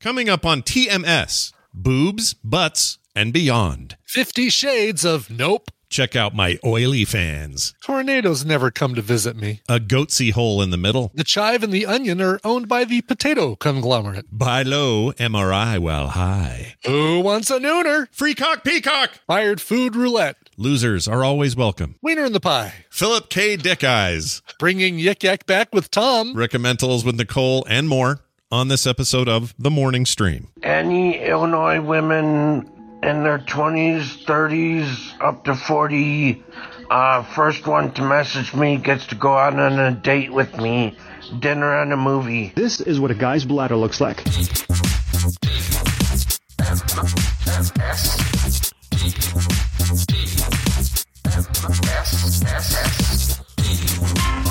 Coming up on TMS boobs, butts, and beyond. Fifty Shades of Nope. Check out my oily fans. Tornadoes never come to visit me. A goatse hole in the middle. The chive and the onion are owned by the potato conglomerate. Buy low, MRI while high. Who wants a nooner? Free cock peacock. Fired food roulette. Losers are always welcome. Wiener in the pie. Philip K. Dick Eyes. Bringing Yik Yak back with Tom. Recommendals with Nicole and more on this episode of The Morning Stream. Any Illinois women in their 20s, 30s, up to 40, uh, first one to message me gets to go out on a date with me, dinner and a movie. This is what a guy's bladder looks like.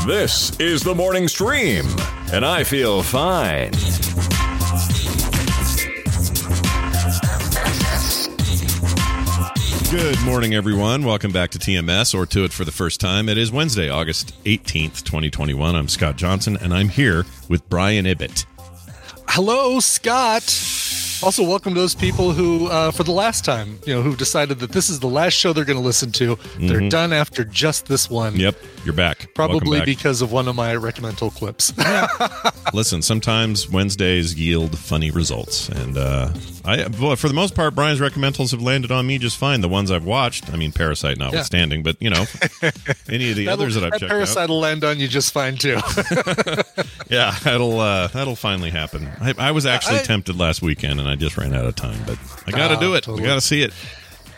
This is the morning stream, and I feel fine. Good morning, everyone. Welcome back to TMS or to it for the first time. It is Wednesday, August 18th, 2021. I'm Scott Johnson, and I'm here with Brian Ibbott. Hello, Scott. Also, welcome to those people who, uh, for the last time, you know, who decided that this is the last show they're going to listen to. They're done after just this one. Yep, you're back. Probably back. because of one of my recommendal clips. Listen, sometimes Wednesdays yield funny results, and uh, I, well, for the most part, Brian's recommendals have landed on me just fine. The ones I've watched, I mean, Parasite notwithstanding, but you know, any of the others that I've that checked parasite out, will land on you just fine too. yeah, that'll uh, that'll finally happen. I, I was actually I- tempted last weekend, and I just ran out of time, but I got to Oh, do it. totally. I got to see it.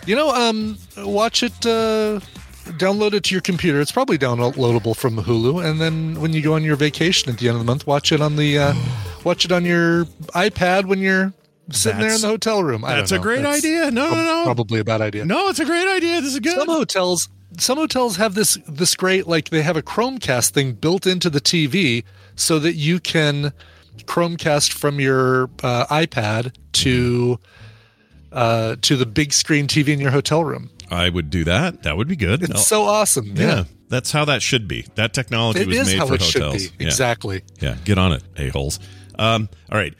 you know, um, watch it. Uh, download it to your computer. It's probably downloadable from Hulu, and then when you go on your vacation at the end of the month, watch it on the uh, watch it on your iPad when you're sitting there in the hotel room. I don't That's a great That's idea. No, no, no, Probably a bad idea. no. It's a great idea. This is good. Some hotels, some hotels have this this great like they have a Chromecast thing built into the TV so that you can Chromecast from your uh, iPad to uh, to the big screen TV in your hotel room. I would do that. That would be good. It's No. so awesome. yeah. Yeah, that's how that should be. That technology it was is made for hotels. Yeah. Exactly. Yeah, get on it, a holes. Um, all right,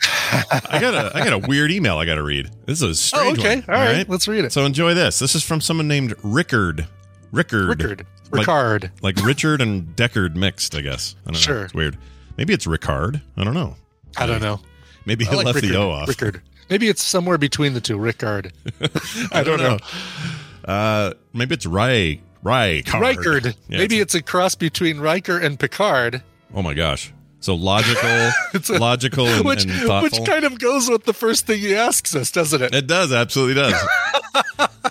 I got a I got a weird email I got to read. This is a strange Oh, okay. one. All right. Let's read it. So enjoy this. This is from someone named Rickard. Rickard. Rickard. Like- Ricard. Like Richard and Deckard mixed, I guess. I don't know. Sure. It's weird. Maybe it's Ricard. I don't know. I don't know. Maybe he like left Rickard. the O off. Rickard. Maybe it's somewhere between the two. Rickard. I don't know. Uh, maybe it's Ray. Ray. Rikard. Yeah, Maybe it's, it's a cross between Riker and Picard. oh my gosh. So logical, It's a- logical, and, which, and thoughtful. which kind of goes with the first thing he asks us, doesn't it? It does, absolutely does.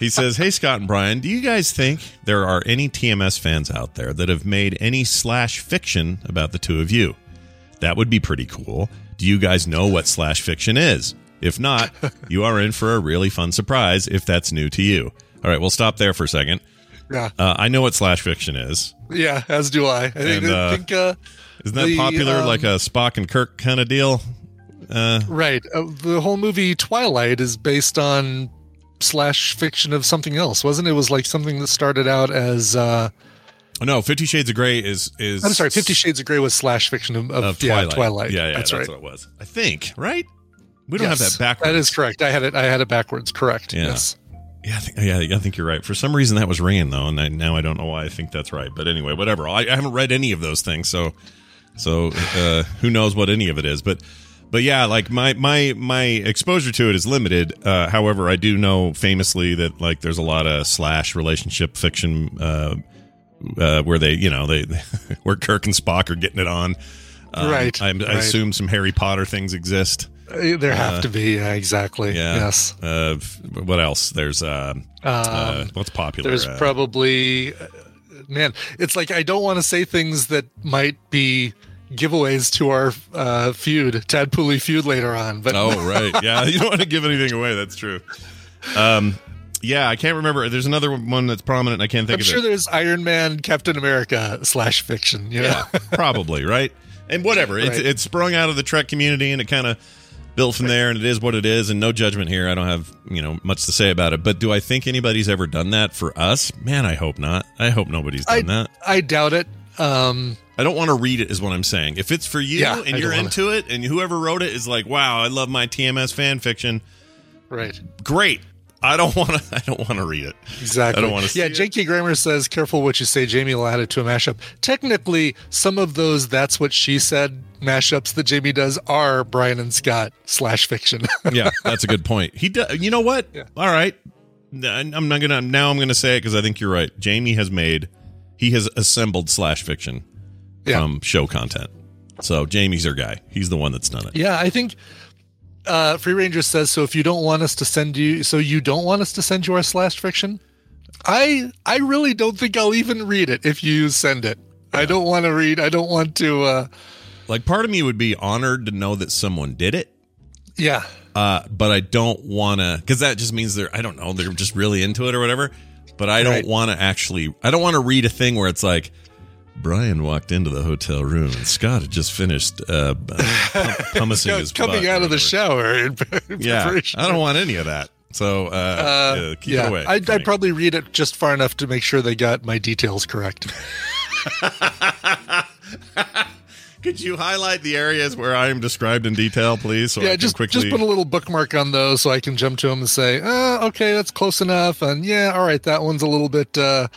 he says, Hey, Scott and Brian, do you guys think there are any TMS fans out there that have made any slash fiction about the two of you? That would be pretty cool. Do you guys know what slash fiction is? If not, you are in for a really fun surprise if that's new to you. All right, we'll stop there for a second. Yeah, Uh, I know what slash fiction is. yeah. As do I. I think. And, I uh, think uh, Isn't that The, popular, um, like a Spock and Kirk kind of deal? Uh, right. Uh, the whole movie Twilight is based on slash fiction of something else, wasn't it? It was like something that started out as. Uh, no, Fifty Shades of Grey is is. I'm sorry, Fifty Shades of Grey was slash fiction of, of, of yeah, Twilight. Twilight. Yeah, yeah, that's, that's, right. what it was. I think right. We don't Yes, have that backwards. That is correct. I had it. I had it backwards. Correct. Yeah. Yes. Yeah, I think, yeah, I think you're right. For some reason, that was ringing though, and I, now I don't know why I think that's right. But anyway, whatever. I, I haven't read any of those things, so So uh, who knows what any of it is, but but yeah, like my my my exposure to it is limited. Uh, however, I do know famously that like there's a lot of slash relationship fiction uh, uh, where they you know they where Kirk and Spock are getting it on. Um, Right, I, I right. assume some Harry Potter things exist. Uh, There have to be, yeah, exactly. Yeah. Yes. Uh, what else? There's uh, uh, what's popular? There's Uh, probably, uh, man, it's like I don't want to say things that might be giveaways to our uh, feud, Tad Pooley feud later on. But Oh right, yeah. You don't want to give anything away. That's true. Um, yeah, I can't remember. There's another one that's prominent. I can't think of it. I'm of sure it. there's Iron Man, Captain America slash fiction. You know, Yeah, probably right. And whatever, it's Right. it's sprung out of the Trek community, and it kind of built from there. And it is what it is. And no judgment here. I don't have you know much to say about it. But do I think anybody's ever done that for us? Man, I hope not. I hope nobody's done I that. I doubt it. Um, I don't want to read it, is what I'm saying. If it's for you Yeah, and you're don't wanna- into it, and whoever wrote it is like, wow, I love my TMS fan fiction. right. Great. I don't want to. I don't want to read it. Exactly. I don't want to. Yeah, see it. J.K. Grammer says, "Careful what you say." Jamie will add it to a mashup. Technically, some of those "That's what she said" mashups that Jamie does are Brian and Scott slash fiction. yeah, that's a good point. He does. You know what? Yeah. All right. I'm not gonna. Now I'm gonna say it because I think you're right. Jamie has made. He has assembled slash fiction Yeah. from show content. So Jamie's our guy. He's the one that's done it. yeah, I think uh, Free Ranger says so. If you don't want us to send you, so you don't want us to send you our slash fiction. I I really don't think I'll even read it if you send it. I don't want to read. I don't want to. uh Like part of me would be honored to know that someone did it. Yeah, Uh, but I don't want to because that just means they're I don't know they're just really into it or whatever. But I don't Right. want to actually I don't want to read a thing where it's like Brian walked into the hotel room and Scott had just finished uh, pum- pummicing his coming out of the shower. In Yeah. I don't want any of that. So uh, uh, keep yeah, it away. I'd, I'd probably read it just far enough to make sure they got my details correct. Could you highlight the areas where I am described in detail, please? So yeah, just quickly. just put a little bookmark on those so I can jump to them and say, uh, okay, that's close enough, and yeah, all right, that one's a little bit uh,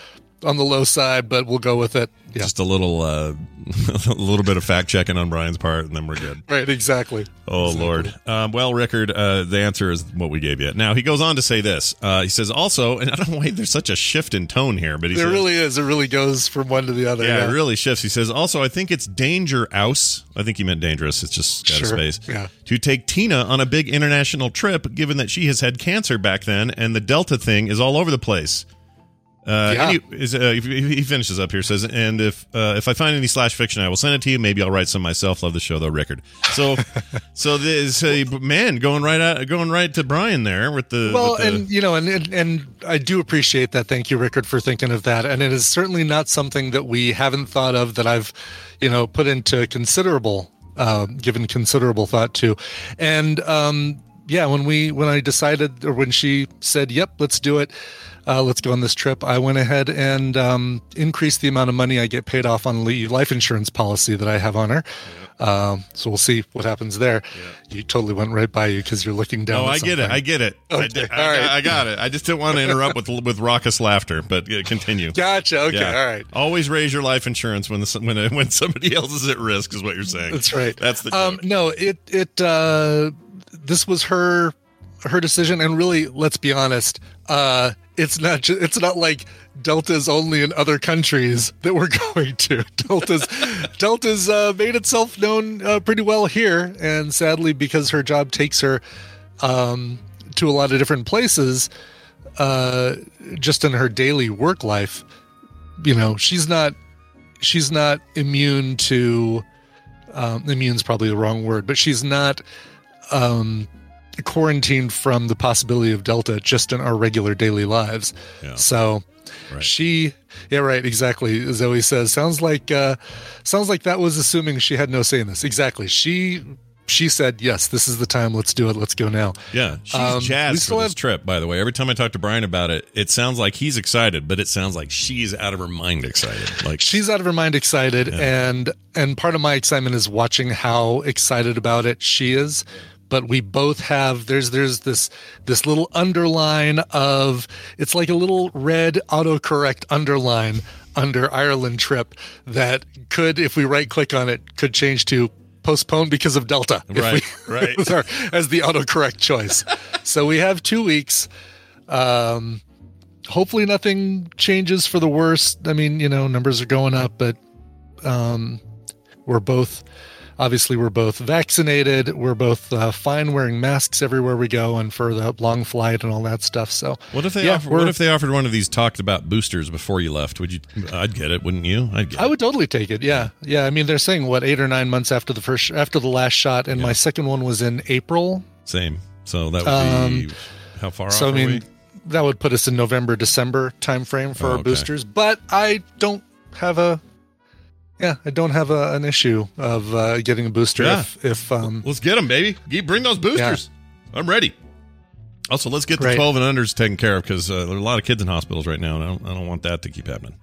on the low side, but we'll go with it. Yeah, Just a little, uh, a little bit of fact checking on Brian's part, and then we're good. right, exactly. Oh Lord. Um, well, Rickard, uh, the answer is what we gave you. Now he goes on to say this. Uh, he says also, and I don't know why there's such a shift in tone here, but he There says, really is. It really goes from one to the other. yeah, it really shifts. He says also, I think it's danger ouse. I think he meant dangerous. It's just got a Sure. space. Yeah. To take Tina on a big international trip, given that she has had cancer back then, and the Delta thing is all over the place. Uh, Yeah. he, is, uh, he he finishes up here says, and if uh, if I find any slash fiction, I will send it to you. Maybe I'll write some myself. Love the show though, Rickard. So, so this uh, man going right out, going right to Brian there with the well with the- and you know and, and and i do appreciate that thank you rickard for thinking of that and it is certainly not something that we haven't thought of that i've you know put into considerable uh, given considerable thought to and um yeah when we when i decided or when she said yep let's do it uh, let's go on this trip. I went ahead and um, increased the amount of money I get paid off on the life insurance policy that I have on her. Um, so we'll see what happens there. You totally went right by you because you're looking down. Oh, I get it. I get it. I, did- I, all right. I got it. I just didn't want to interrupt with with raucous laughter, but continue. Gotcha. Okay. Yeah. All right. Always raise your life insurance when the, when when somebody else is at risk, is what you're saying. That's right. That's the um, no. It it uh, this was her her decision, and really, let's be honest. Uh, it's not. It's not like Delta's only in other countries that we're going to. Delta's Delta's uh, made itself known uh, pretty well here, and sadly, because her job takes her um, to a lot of different places, uh, just in her daily work life, you know, she's not she's not immune to um, immune's probably the wrong word, but she's not um, quarantined from the possibility of Delta just in our regular daily lives. Yeah. So Right. she, yeah, right, exactly. Zoe says, sounds like, uh, sounds like that was assuming she had no say in this. Exactly. She, she said, yes, this is the time. Let's do it. Let's go now. Yeah, she's Um, we jazzed still for this have- trip. By the way, every time I talk to Brian about it, it sounds like he's excited, but it sounds like she's out of her mind excited. Like she's out of her mind excited and and part of my excitement is watching how excited about it she is but we both have there's there's this this little underline of it's like a little red autocorrect underline under Ireland trip that could, if we right click on it, could change to postpone because of Delta. Right, we- right. as, our- as the autocorrect choice. so we have two weeks. Um, hopefully nothing changes for the worse. I mean, you know, numbers are going up, but um, we're both obviously we're both vaccinated. We're both uh, fine wearing masks everywhere we go, and for the long flight and all that stuff. So What if they Yeah, offer, What if they offered one of these talked about boosters before you left? Would you? I'd get it, wouldn't you? I'd get I would totally take it. Yeah, yeah. I mean, they're saying what eight or nine months after the first after the last shot, and my second one was in April. Same. So that would be Um, how far So I mean, we? that would put us in November, December timeframe for Oh, our okay. boosters. But I don't have a, yeah, I don't have a, an issue of uh, getting a booster Yeah. if if um, Let's get them, baby. Get- Bring those boosters. I'm ready. Also, let's get the Great. 12 and unders taken care of because uh, there are a lot of kids in hospitals right now, and I don't, I don't want that to keep happening.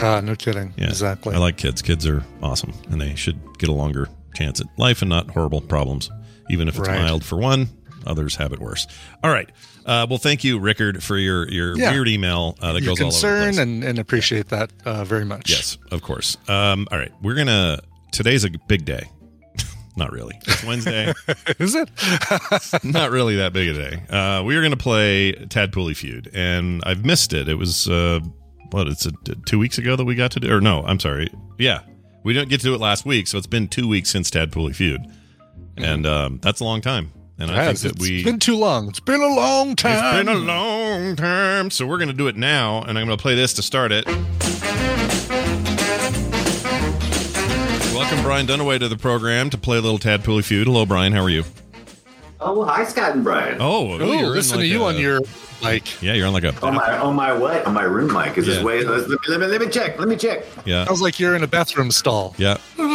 ah, no kidding, Yeah, exactly. I like kids. Kids are awesome, and they should get a longer chance at life and not horrible problems. Even if it's Right. mild for one, others have it worse. All right. Uh, well, thank you, Rickard, for your your Yeah. weird email uh, that Your goes all over the concern place. and, and appreciate that uh, very much. Yes, of course. Um, all right, we're gonna. Today's a big day. Not really. It's Wednesday. is it? Not really that big a day. Uh, we are gonna play Tadpooley Feud, and I've missed it. It was uh, what? It's a, two weeks ago that we got to do. Or no, I'm sorry. Yeah, we didn't get to do it last week, so it's been two weeks since Tadpooley Feud, and um, that's a long time. And I think Yes, that it's we been too long. It's been a long time. It's been a long time. So we're going to do it now, and I'm going to play this to start it. Welcome, Brian Dunaway, to the program to play a little Tadpooley Feud. Hello, Brian. How are you? Oh, hi, Scott and Brian. Oh, Oh, you're in listen like to you a- on your like. Yeah, you're on like a. On my on my what? On my room mic. Is Yeah. this way? Let me, let me let me check. Let me check. Yeah, Sounds like you're in a bathroom stall. yeah. Hold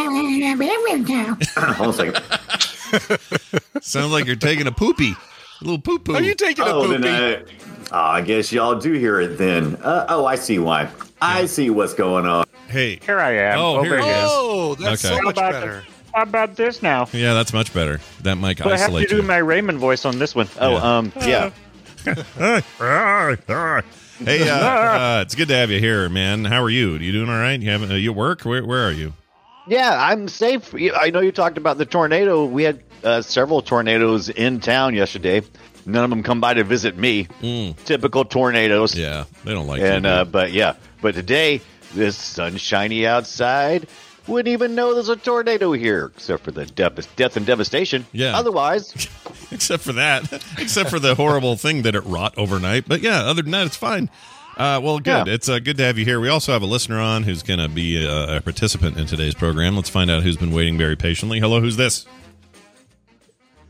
on a second. Sounds like you're taking a poopy, a little poo poo. Are you taking a Oh, poopy? I, oh, I guess y'all do hear it then. Uh, oh, I see why. I see what's going on. Hey, Here I am. Oh, here over he is. Oh, that's Okay. so much How about better. How about this now? yeah, that's much better. That mic But I have to isolate do you. my Raymond voice on this one. Oh, Yeah. um, yeah. hey, uh, uh, it's good to have you here, man. How are you? You doing all right? You have uh, you at work? Where, where are you? Yeah, I'm safe. You- I know you talked about the tornado. We had uh, several tornadoes in town yesterday. None of them come by to visit me. Typical tornadoes. Mm. Yeah, they don't like And you. uh, but yeah, but today this sunshiny outside. Wouldn't even know there's a tornado here, except for the death, death and devastation. Yeah. Otherwise, except for that, except for the horrible thing that it wrought overnight. But yeah, other than that, it's fine. Uh, well, good. Yeah. It's uh, good to have you here. We also have a listener on who's going to be uh, a participant in today's program. Let's find out who's been waiting very patiently. Hello, who's this?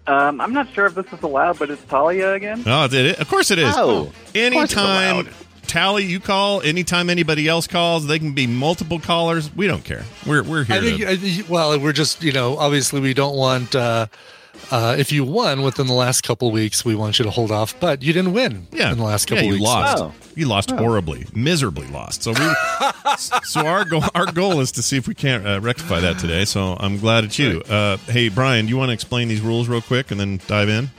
Um, I'm not sure if this is allowed, but it's Talia again. Oh, it, it, of course it is. Oh, of course it's anytime allowed. Tally, you call. Anytime anybody else calls, they can be multiple callers. We don't care. We're we're here. I think, to, I think, well, we're just, you know, obviously we don't want, uh, uh, if you won within the last couple weeks, we want you to hold off, but you didn't win yeah, in the last couple yeah, you weeks. lost. Oh. You lost horribly, miserably lost. So we, so our goal, our goal is to see if we can't uh, rectify that today. So I'm glad it's you. Uh, hey, Brian, do you want to explain these rules real quick and then dive in?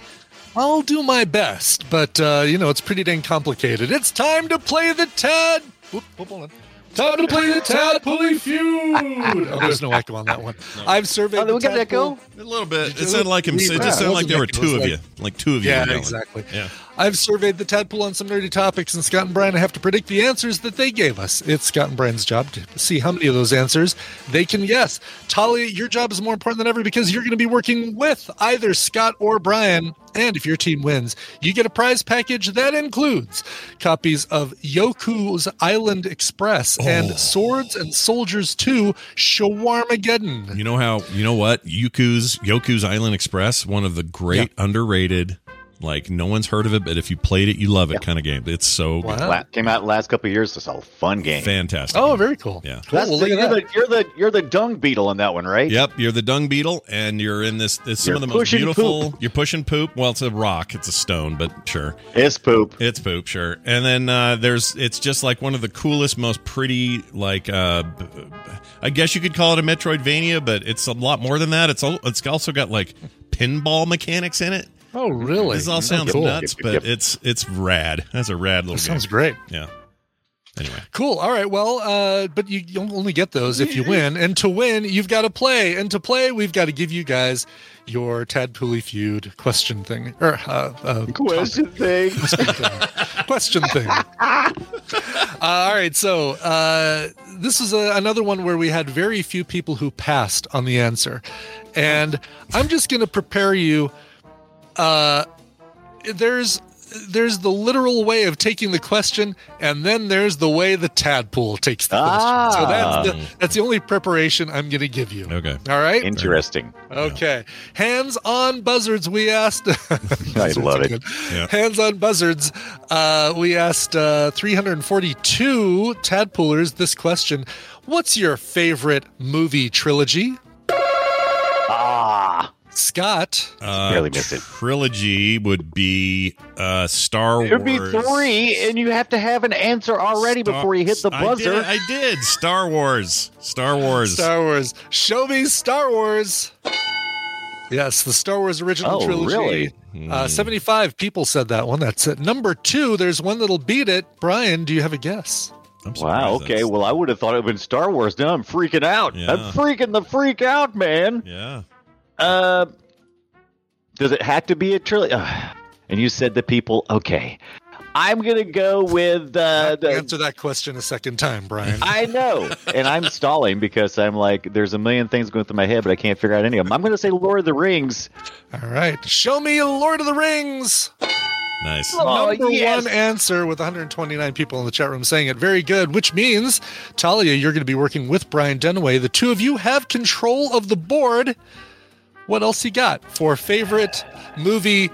I'll do my best, but, uh, you know, it's pretty dang complicated. It's time to play the Tad. Whoop, whoop, hold on. Time to play the Tadpooley Feud. Oh, there's no echo on that one. I've surveyed Oh, the we got that Tadpool- go? A little bit. It sounded like him. It just sounded like there were two of you, like- like two of you. Yeah, exactly. Yeah. I've surveyed the tadpole on some nerdy topics, and Scott and Brian have to predict the answers that they gave us. It's Scott and Brian's job to see how many of those answers they can guess. Talia, your job is more important than ever because you're going to be working with either Scott or Brian. And if your team wins, you get a prize package that includes copies of Yoku's Island Express and oh. Swords and Soldiers 2 Shawarmageddon. You know how you know what Yoku's Yoku's Island Express, one of the great underrated, like no one's heard of it, but if you played it, you love it kind of game. It's so good. La- came out last couple of years. It's a fun game. fantastic. Oh, very cool. Yeah. Cool. Well, the, you're, the, you're the you're the dung beetle in that one, right? Yep, you're the dung beetle, and you're in this. It's some You're of the most beautiful. poop. You're pushing poop. Well, it's a rock. It's a stone, but sure, It's poop. it's poop. Sure. And then uh, there's. It's just like one of the coolest, most pretty. Like, uh, b- I guess you could call it a Metroidvania, but it's a lot more than that. It's al- it's also got like pinball mechanics in it. Oh, really? This all Oh, sounds cool. nuts, Yep, but yep. it's it's rad. That's a rad little That game. sounds great. Yeah. Anyway, Cool. All right. Well, uh, but you, you only get those if you win. And to win, you've got to play. And to play, we've got to give you guys your Tadpooley feud question thing or uh, uh, Question thing. question thing. question thing. Uh, all right. So uh, this is a, another one where we had very few people who passed on the answer, and I'm just going to prepare you. Uh, there's there's the literal way of taking the question, and then there's the way the tadpole takes the question. So that's the, that's the only preparation I'm going to give you. okay. All right. Interesting. Okay. Hands on buzzards, we asked. I love it. Yeah. Hands on buzzards. Uh, we asked uh, 342 tadpoolers this question What's your favorite movie trilogy? Ah, Scott. Uh, Barely missed it. Trilogy would be uh, Star Wars. it would be three, and you have to have an answer already Star- before you hit the I buzzer. did, I did. Star Wars. Star Wars. Star Wars. Show me Star Wars. Yes, the Star Wars original Oh, trilogy. really? Hmm. Uh, 75 people said that one. That's it. Number two, there's one that'll beat it. Brian, do you have a guess? I'm Wow. Okay. that's- Well, I would have thought it would have been Star Wars. Now I'm freaking out. Yeah. I'm freaking the freak out, man. Yeah. Uh, does it have to be a trilogy? and you said the people. Okay, I'm gonna go with uh, the. Answer that question a second time, Brian. I know, and I'm stalling because I'm like, there's a million things going through my head, but I can't figure out any of them. I'm gonna say Lord of the Rings. All right. Show me Lord of the Rings. Nice. Oh, Number yes. one answer with 129 people in the chat room saying it. Very good, which means, Talia, you're going to be working with Brian Dunaway. The two of you have control of the board. What else you got for favorite movie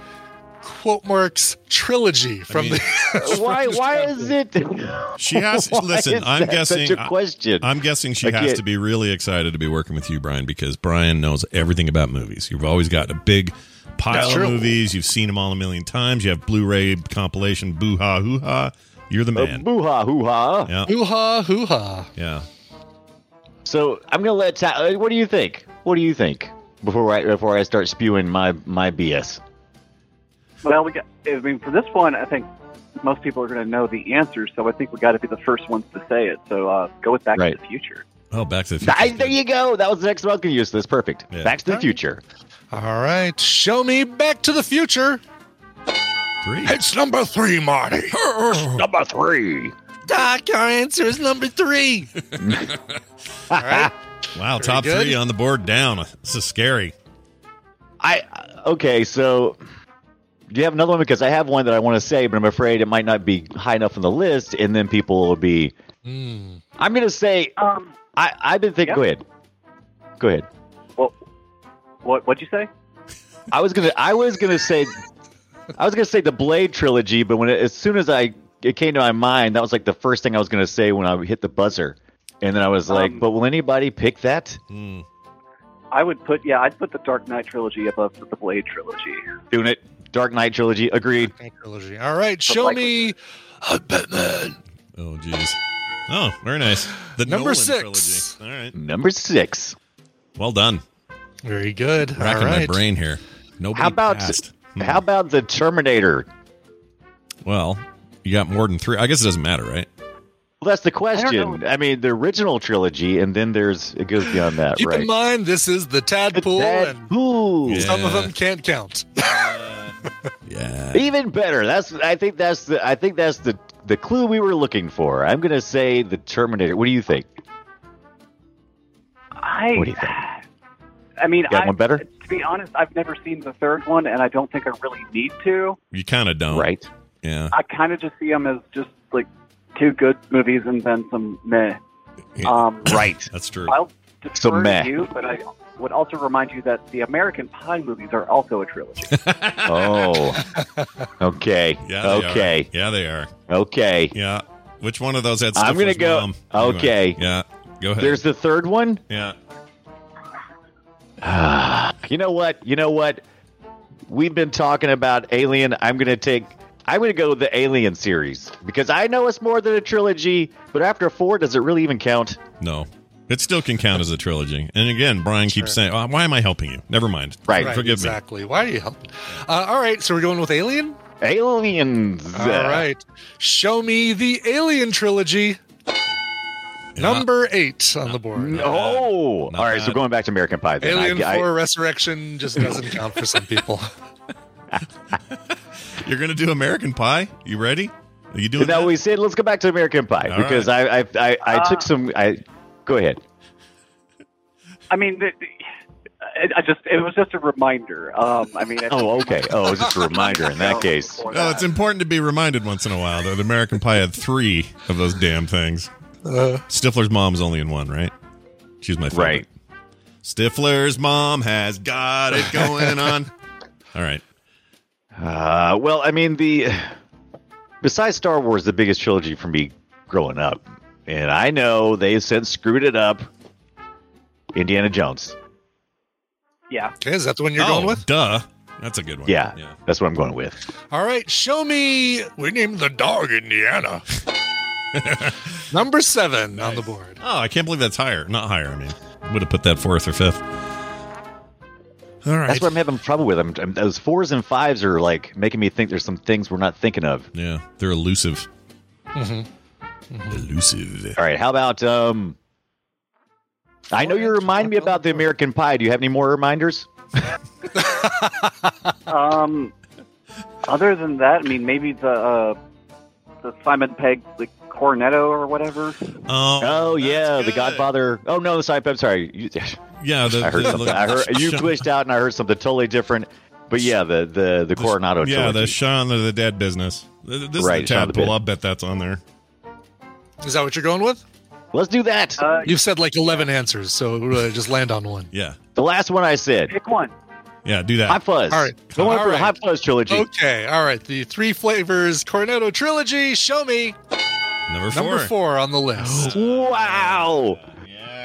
quote marks trilogy from mean, the Why? Why is it? She has. Why listen, is I'm guessing. Such a question. I'm guessing she has to be really excited to be working with you, Brian, because Brian knows everything about movies. You've always got a big pile of movies. You've seen them all a million times. You have Blu-ray compilation. Boo ha hoo ha. You're the Uh, man. Boo ha hoo ha. Yeah. hoo ha hoo ha. Yeah. So I'm gonna let. Ta- uh, what do you think? What do you think before I before I start spewing my my BS? Well, we got. I mean, for this one, I think most people are going to know the answer, so I think we got to be the first ones to say it. So uh, go with Back Right. to the Future. Oh, Back to the Future. I, there you go. That was the next one I was gonna use. That's perfect. Yeah. Back to the Future. All right. Show me Back to the Future. Three. It's number three, Marty. Number three. Doc, our answer is number three. All right. Wow, top good. three on the board down. This is scary. I okay. So do you have another one? Because I have one that I want to say, but I'm afraid it might not be high enough on the list, and then people will be. Hmm. I'm gonna say. Um, I I've been thinking. Yeah. Go ahead. Go ahead. well, what what'd you say? I was gonna. I was gonna say. I was gonna say the Blade trilogy, but when it, as soon as I it came to my mind, that was like the first thing I was gonna say when I hit the buzzer, and then I was like, Um, "But will anybody pick that?" Hmm. I would put yeah, I'd put the Dark Knight trilogy above the Blade trilogy. Doing it. Dark Knight trilogy. Agreed. Trilogy. All right. Show likely- me a Batman. Oh, jeez. Oh, very nice. The Number Nolan six. trilogy. All right. Number six. Well done. Very good. All Racking my brain here. Nobody How about passed. Hmm. how about the Terminator? Well, you got more than three. I guess it doesn't matter, right? Well, that's the question. know. I, mean, the original trilogy, and then there's it goes beyond that, right? Keep right? in mind, this is the tadpole, and Yeah. some of them can't count. Yeah. even better. That's I think that's the I think that's the the clue we were looking for. I'm gonna say the Terminator. What do you think? I What do you think? I mean, Got I, one better? To be honest, I've never seen the third one, and I don't think I really need to. You kind of don't. Right. Yeah. I kind of just see them as just like two good movies and then some meh. Yeah. Um, Right. That's true. I'll defer So meh. to you, but I would also remind you that the American Pie movies are also a trilogy. Oh. Okay. Yeah. Okay. Are. Yeah, they are. Okay. Yeah. Which one of those had I'm gonna go- mom? Anyway, okay. Yeah. Go ahead. There's the third one. yeah. You know what? You know what? We've been talking about Alien. I'm going to take. I'm going to go with the Alien series because I know it's more than a trilogy. But after four, does it really even count? No. It still can count as a trilogy. And again, Brian keeps saying, oh, "Why am I helping you?" Never mind. Right. Right, Forgive exactly. Why are you helping? Uh, all right, so we're going with Alien. Aliens. All right. Show me the Alien trilogy. Number eight on the board. Oh, Not all right. So going back to American Pie. Then. Alien I, I- 4 Resurrection just doesn't count for some people. You're gonna do American Pie? You ready? Are you doing no, that? we said let's go back to American Pie All because I, I, I, I Ah. took some. I go ahead. I mean, the, the, I- I just it was just a reminder. Um, I mean, I Oh, okay. Oh, it's just a reminder in that case. No, it's important to be reminded once in a while that American Pie had three of those damn things. Uh, Stifler's mom's only in one, right? She's my favorite. Right. Stifler's mom has got it going on. All right. Uh, well, I mean the besides Star Wars, the biggest trilogy for me growing up, and I know they since screwed it up. Indiana Jones. yeah. okay, is that the one you're oh, going with? Duh. That's a good one. Yeah, Yeah. that's what I'm going with. All right, show me. We named the dog Indiana. Number seven on the board. Oh, I can't believe that's higher. Not higher, I mean. Would have put that fourth or fifth. All right. That's what I'm having trouble with. I'm, I'm- those fours and fives are like making me think there's some things we're not thinking of. yeah, they're elusive. Mm-hmm. Elusive. All right, how about um? I know you remind me about the American Pie. Do you have any more reminders? Um, other than that, I mean, maybe the uh, the Simon Pegg, the Cornetto or whatever. Oh, Oh yeah, that's the. Godfather. Oh no, sorry, I'm sorry. You, Yeah, the, I heard the- something. the- I heard you Sean- glitched out, and I heard something totally different. But yeah, the the the Cornetto Yeah, the trilogy. Shaun of the Dead business. Th- This Right, is the Shaun of the tadpole. I'll bet that's on there. Is that what you're going with? Let's do that. Uh, You've said like 11 answers, so uh, just land on one. Yeah. the last one I said. pick one. Yeah, do that. Hot Fuzz. All right. Going All for the right. Hot Fuzz trilogy. Okay, all right. The three flavors Cornetto trilogy. Show me Number four. number four on the list. Wow.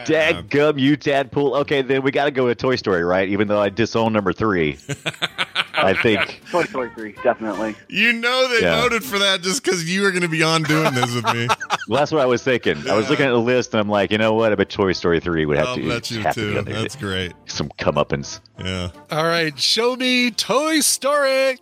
Dadgum, you tadpole. Okay, then we got to go with Toy Story, right? Even though I disown number three. I think. Toy Story three, definitely. You know they Yeah. voted for that just because you were going to be on doing this with me. Well, that's what I was thinking. I was looking at the list and I'm like, you know what? I bet Toy Story 3 would have I'll to bet you have to too. be on there. That's great. Some comeuppance. Yeah. All right, show me Toy Story.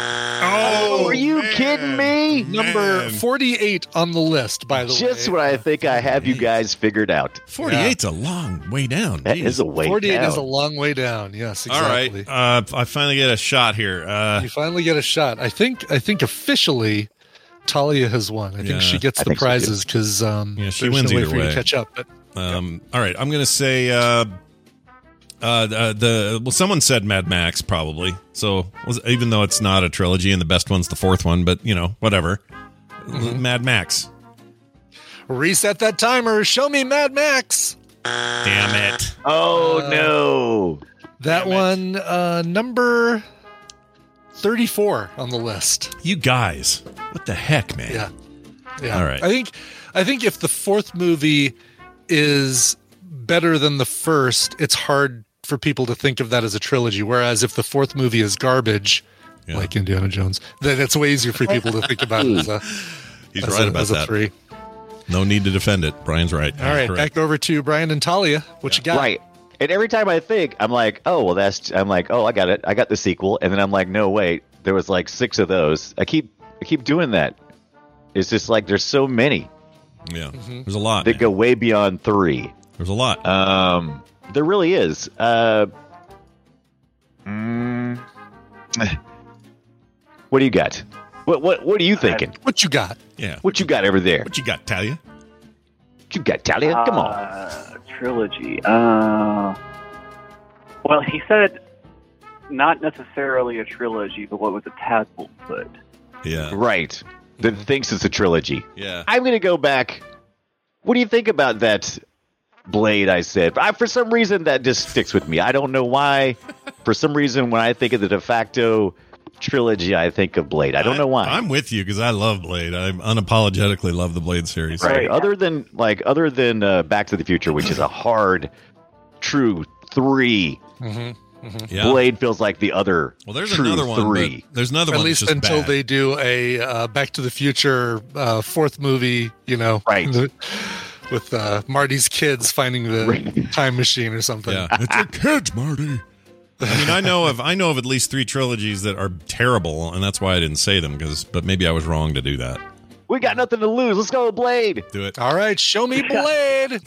Oh, are you man. kidding me? Number 48 on the list, by the Just way. Just what I think I have you guys figured out. 48's a long way down. That Jeez. is a way 48 down. is a long way down. Yes, All right. exactly. Uh, I finally get a shot here. Uh, You finally get a shot. I think I think officially Talia has won. I Yeah. think she gets the think so, too. prizes because um, Yeah, she wins no way either for you way. to catch up. But Um, All right, I'm going to say uh, uh, the, the well, someone said Mad Max probably. So even though it's not a trilogy and the best one's the fourth one, but you know whatever. Mm-hmm. Mad Max. reset that timer. Show me Mad Max. Damn it! Oh, Uh, no. That Damn one, uh, number 34 on the list. You guys, what the heck, man? Yeah. Yeah. All right. I think I think if the fourth movie is better than the first, it's hard for people to think of that as a trilogy. Whereas if the fourth movie is garbage, Yeah. like Indiana Jones, then it's way easier for people to think about it as a, He's as right a, about as a that. three. No need to defend it. Brian's right. All right, Correct. back over to Brian and Talia. What you got? Right. And every time I think, I'm like, oh, well, that's, I'm like, oh, I got it. I got the sequel. And then I'm like, no, wait, there was like six of those. I keep, I keep doing that. It's just like, there's so many Yeah, Mm-hmm. there's a lot. that man. go way beyond three. There's a lot. Um, there really is. Uh, mm, what do you got? What what what are you thinking? What you got? yeah. What you got over there? What you got, Talia? What you got, Talia? Come on. Uh, trilogy. Uh, well, he said not necessarily a trilogy, but what was a tadpole foot? Yeah. Right. That thinks it's a trilogy. Yeah. I'm going to go back. What do you think about that blade I said? I, for some reason, that just sticks with me. I don't know why. for some reason, when I think of the de facto trilogy, I think of Blade. I don't know why. I'm with you because I love Blade. I unapologetically love the Blade series. right. Right. Other than like other than uh, Back to the Future, which is a hard, true three. Yeah. Blade feels like the other. Well, there's true another one. Three. There's another At one. At least just until bad. they do a uh, Back to the Future uh, fourth movie, you know, Right. the- with uh, Marty's kids finding the time machine or something. Yeah. it's your kids, Marty. I mean, I know of I know of at least three trilogies that are terrible, and that's why I didn't say them. Because, but maybe I was wrong to do that. We got nothing to lose. Let's go with Blade. Do it. All right, show me Blade.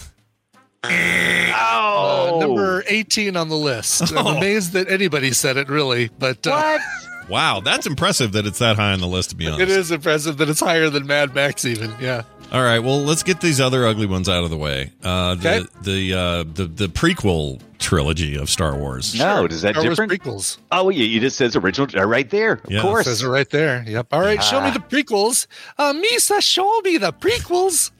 Oh, Uh, number 18 on the list. I'm Oh. amazed that anybody said it, really. But uh. Wow, that's impressive that it's that high on the list. To be honest, it is impressive that it's higher than Mad Max, even. Yeah. All right, well, let's get these other ugly ones out of the way. Uh, the Okay. the, uh, the the prequel trilogy of Star Wars. No, does that Star Wars different? prequels. Oh, yeah, you just says original uh, right there. Of Yeah. course. Says it right there. Yep. All right, show me Ah. the prequels. Uh, Misa, show me the prequels.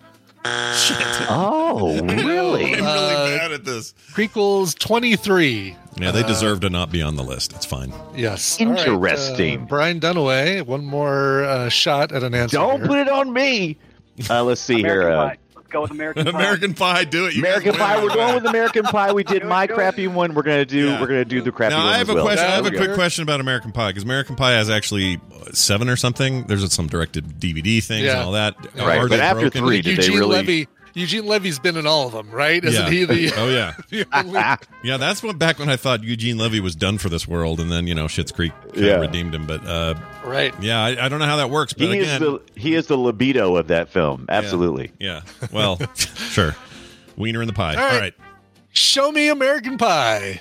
Shit. Oh, really? I'm really Uh, bad at this. Prequels 23. Yeah, they deserve to not be on the list. It's fine. Yes. All right, uh, Interesting. Brian Dunaway, one more uh, shot at an answer. Don't here. put it on me. Uh, let's see American here. Uh, Pie. Let's go with American Pie. American Pie, do it. You American Pie. We're going with American Pie. We did my crappy one. We're gonna do. Yeah. We're gonna do the crappy Now one I have as a well. question. I have a There quick question about American Pie because American Pie has actually uh, seven or something. There's some directed DVD things Yeah. and all that. Right, Are but they after broken? three, did they Eugene really? Levy. Eugene Levy's been in all of them, right? Isn't Yeah. he the, Oh yeah, the only- yeah. That's what back when I thought Eugene Levy was done for this world, and then you know Schitt's Creek kinda Yeah. redeemed him. But uh, right? yeah, I, I don't know how that works. But He is again, the he is the libido of that film. Absolutely. yeah. Well, sure. Wiener in the pie. All right. All right. Show me American Pie.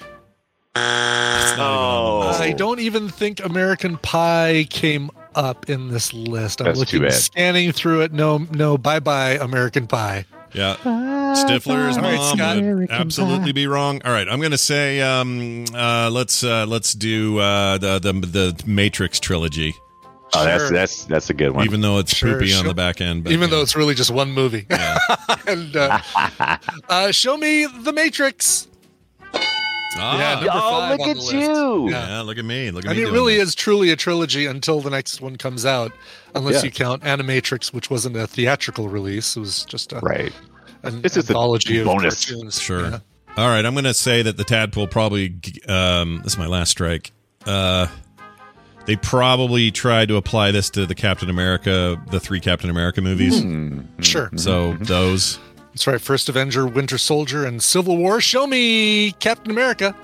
It's not even on the Oh. I don't even think American Pie came up in this list. I'm That's too looking, bad. scanning through it. No, no. Bye, bye, American Pie. Yeah. Stifler's All right, mom Scott. would absolutely be wrong. All right, I'm going to say um, uh, let's uh, let's do uh, the, the the Matrix trilogy, Oh, that's Sure. that's that's a good one. even though it's Sure, poopy on the back end. But, even yeah. though it's really just one movie. and uh, uh, show me The Matrix. Ah. Yeah, number oh, five look on at the you. Yeah. Yeah, look at me. Look at I me. mean, it really this. is truly a trilogy until the next one comes out, unless Yeah. you count Animatrix, which wasn't a theatrical release. It was just a, Right. an This is a anthology of bonus. cartoons. Sure. Yeah. All right, I'm going to say that the Tadpole probably. Um, this is my last strike. Uh, they probably tried to apply this to the Captain America, the three Captain America movies. Hmm. Sure. So Mm-hmm. those. That's right. First Avenger, Winter Soldier, and Civil War. Show me Captain America.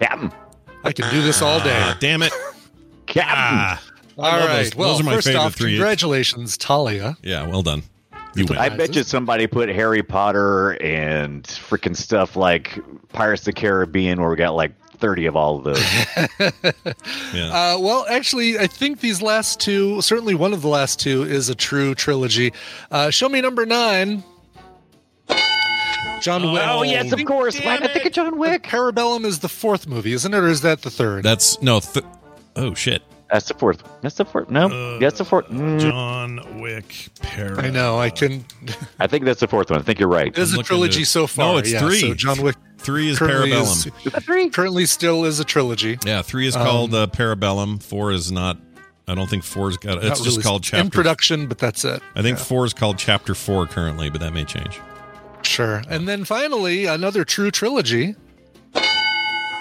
Captain. I can do this all day. Ah, damn it. Captain. Ah. all love those. Well, Those are my first favorite off, three. congratulations, Talia. Yeah, well done. You win. I bet you somebody put Harry Potter and freaking stuff like Pirates of the Caribbean, where we got like thirty of all of those. yeah. Uh, well, actually, I think these last two, certainly one of the last two, is a true trilogy. Uh, show me number nine. John Wick. oh yes, of course. Why did I think of John Wick? Parabellum is the fourth movie, isn't it, or is that the third? That's no. Th- oh shit. That's the fourth. That's the fourth. No, that's the fourth. Mm, John Wick. Para. I know. I can. I think that's the fourth one. I think you're right. It is a trilogy to- so far. No, it's yeah, three. So John Wick Three is Parabellum. is Three. currently still is a trilogy. Yeah, three is Um, called uh, Parabellum. Four is not. I don't think four's got. It's just really called in chapter. production, but that's it. I think four is called Chapter Four currently, but that may change. Sure. And then finally, another true trilogy.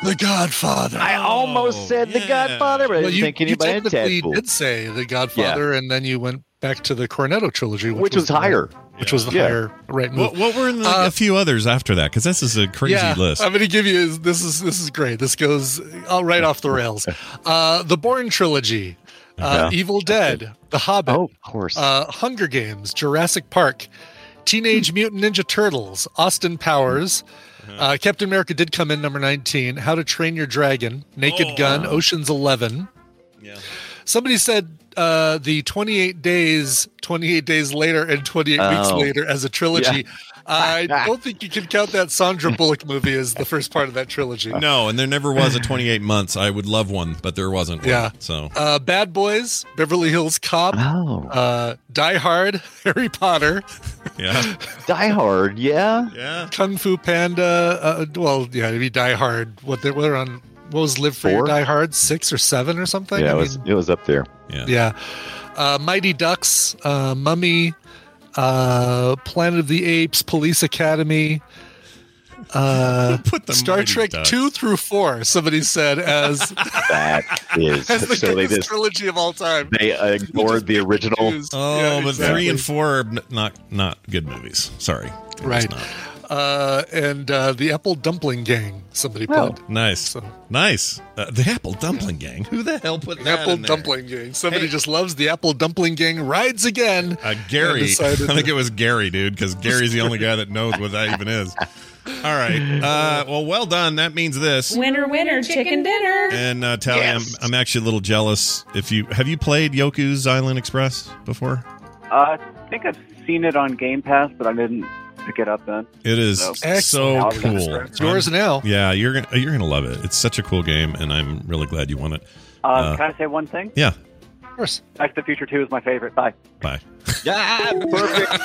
The Godfather. I almost said The. Godfather, but I didn't you, think anybody in technically Tadpole, did say The Godfather, and then you went back to the Cornetto trilogy, which, which was the- higher. which was the Yeah. higher right move. What, what were in the, Uh, a few others after that? Because this is a crazy yeah, list. I'm going to give you this is this is great. This goes all right off the rails. Uh, the Bourne trilogy, uh, Okay. Evil Dead, The Hobbit, Oh, of course. uh, Hunger Games, Jurassic Park, Teenage Mutant Ninja Turtles, Austin Powers. Uh, Captain America did come in number 19. How to Train Your Dragon, Naked Oh. Gun, Ocean's 11. Yeah. Somebody said uh, the 28 days, 28 days later, and 28 weeks Oh. later as a trilogy. I don't think you can count that Sandra Bullock movie as the first part of that trilogy. No, and there never was a 28 months. I would love one, but there wasn't. One, Yeah. So Uh, Bad Boys, Beverly Hills Cop, oh, uh, Die Hard, Harry Potter, yeah, Die Hard. Yeah. yeah. Kung Fu Panda. Uh, well, yeah, maybe Die Hard. What they were on? What was Live Free or Four? Die Hard? Six or seven or something? Yeah, I it was mean, it was up there. Yeah. yeah. Uh, Mighty Ducks, uh, Mummy, uh, Planet of the Apes, Police Academy. Uh, Put the Star Trek Ducks. two through four. Somebody said as That is as the so they greatest just trilogy of all time. they ignored the original. Used. Oh, Yeah, but exactly. three and four are not not good movies. Sorry. They're Right. Just not. uh, and uh, the Apple Dumpling Gang. Somebody put Nice, nice. Uh, the Apple Dumpling Gang. Who the hell put the that Apple in there? Dumpling Gang. Somebody Hey. just loves the Apple Dumpling Gang. Rides again. Uh, Gary. I think it was Gary, dude, because Gary's the only guy that knows what that even is. All right. Uh, well, well done. That means this. Winner, winner, chicken dinner. And uh, Tally, Yes. I'm, I'm actually a little jealous. If you have you played Yoku's Island Express before? Uh, I think I've seen it on Game Pass, but I didn't pick it up then. It is So- so cool. It's yours I'm- now. Yeah, you're gonna you're gonna love it. It's such a cool game, and I'm really glad you won it. Uh, Uh, can I say one thing? Yeah. Of course. Back to the Future 2 is my favorite. Bye. Bye. Yeah, perfect.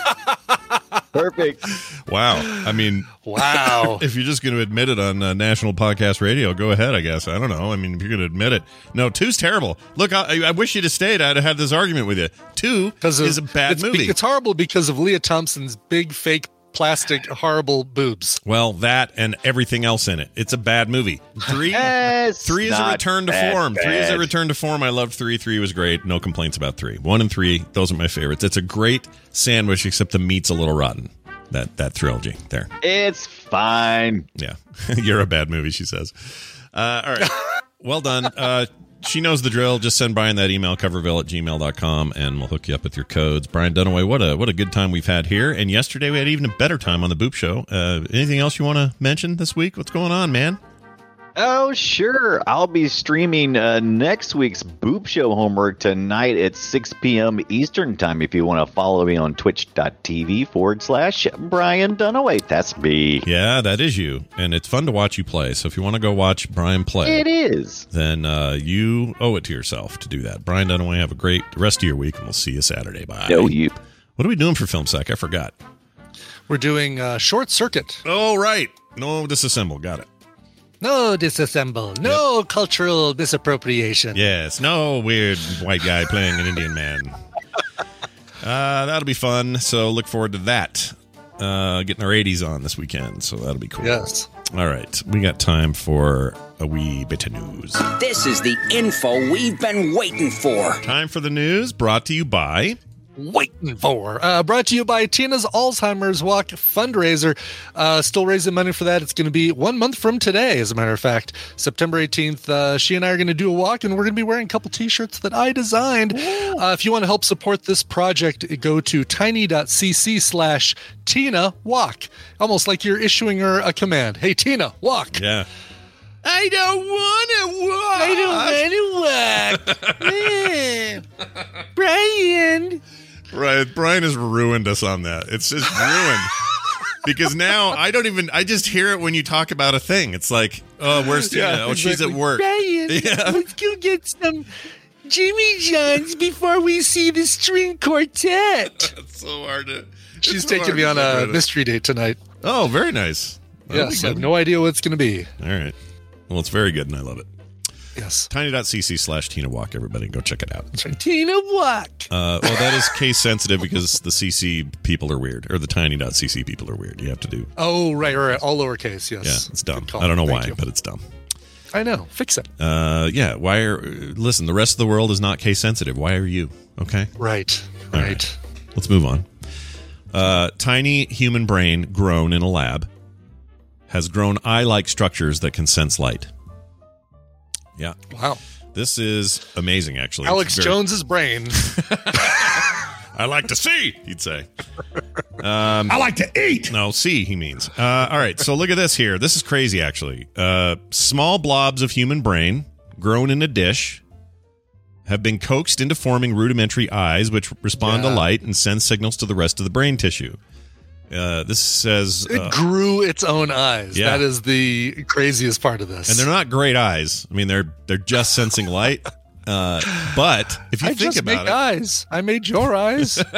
perfect. Wow. I mean, Wow. if you're just going to admit it on uh, national podcast radio, go ahead. I guess I don't know. I mean, if you're going to admit it, no, two's terrible. Look, I, I wish you'd have stayed. I'd have had this argument with you. Two Because is a bad it's, movie. It's horrible because of Lea Thompson's big fake plastic horrible boobs. well, that and everything else in it. It's a bad movie. Three. Yes, Three is a return to bad, form. Three is a return to form. I loved three. Three was great. No complaints about three. One and three, those are my favorites. It's a great sandwich, except the meat's a little rotten. That that trilogy there. It's fine. Yeah, you're a bad movie. She says. Uh, all right, well done. Uh, she knows the drill. Just send Brian that email, coverville at gmail.com, and we'll hook you up with your codes. Brian Dunaway, what a what a good time we've had here. And yesterday we had even a better time on the Boop Show. Uh, anything else you want to mention this week? What's going on, man? Oh, sure. I'll be streaming uh, next week's Boop Show homework tonight at 6 p.m. Eastern Time. If you want to follow me on twitch.tv forward slash Brian Dunaway. That's me. Yeah, that is you, and it's fun to watch you play. So if you want to go watch Brian play, It is. then uh, you owe it to yourself to do that. Brian Dunaway, have a great rest of your week, and we'll see you Saturday. Bye. No, you. What are we doing for Film Sack? I forgot. We're doing uh, Short Circuit. Oh, right. No disassemble. Got it. No disassemble. No cultural misappropriation. Yes. No weird white guy playing an Indian man. Uh, that'll be fun. So look forward to that. Uh, getting our 80s on this weekend. So that'll be cool. Yes. All right. We got time for a wee bit of news. This is the info we've been waiting for. Time for the news brought to you by. Waiting for. Uh, brought to you by Tina's Alzheimer's Walk fundraiser. Uh, still raising money for that. It's going to be one month from today, as a matter of fact. September 18th, uh, she and I are going to do a walk, and we're going to be wearing a couple t shirts that I designed. Uh, if you want to help support this project, go to tiny.cc slash Tina Walk. Almost like you're issuing her a command. Hey, Tina, walk. Yeah. I don't want to walk. I don't want to walk. Brian. Right. Brian has ruined us on that. It's just ruined. because now I don't even, I just hear it when you talk about a thing. It's like, oh, where's Tina? Yeah, oh, she's at work. Brian, Yeah. let's go get some Jimmy John's before we see the string quartet. It's so hard to. She's so taking me on a mystery date tonight. Oh, very nice. That'll Yes, I have no idea what it's going to be. All right. Well, it's very good, and I love it. Yes. Tiny.cc slash Tina Walk, everybody. Go check it out. Tina Walk. Uh, well, that is case sensitive because the CC people are weird, or the tiny.cc people are weird. You have to do. Oh, right, right, right. All lowercase. Yes. Yeah, it's dumb. I don't know Thank why, you. but it's dumb. I know. Fix it. Uh, yeah. Why are. Listen, the rest of the world is not case sensitive. Why are you? Okay. Right. All Right. Let's move on. Uh, tiny human brain grown in a lab has grown eye like structures that can sense light. Yeah. Wow. This is amazing, actually. Alex very- Jones's brain. I like to see, he'd say. Um, I like to eat. No, see, he means. Uh, all right, so look at this here. This is crazy, actually. Uh, small blobs of human brain grown in a dish have been coaxed into forming rudimentary eyes, which respond to light and send signals to the rest of the brain tissue. Uh, this says, It uh, grew its own eyes. Yeah. That is the craziest part of this. and they're not great eyes. I mean, they're they're just sensing light. Uh, but if you I think just about make it, eyes. I made your eyes.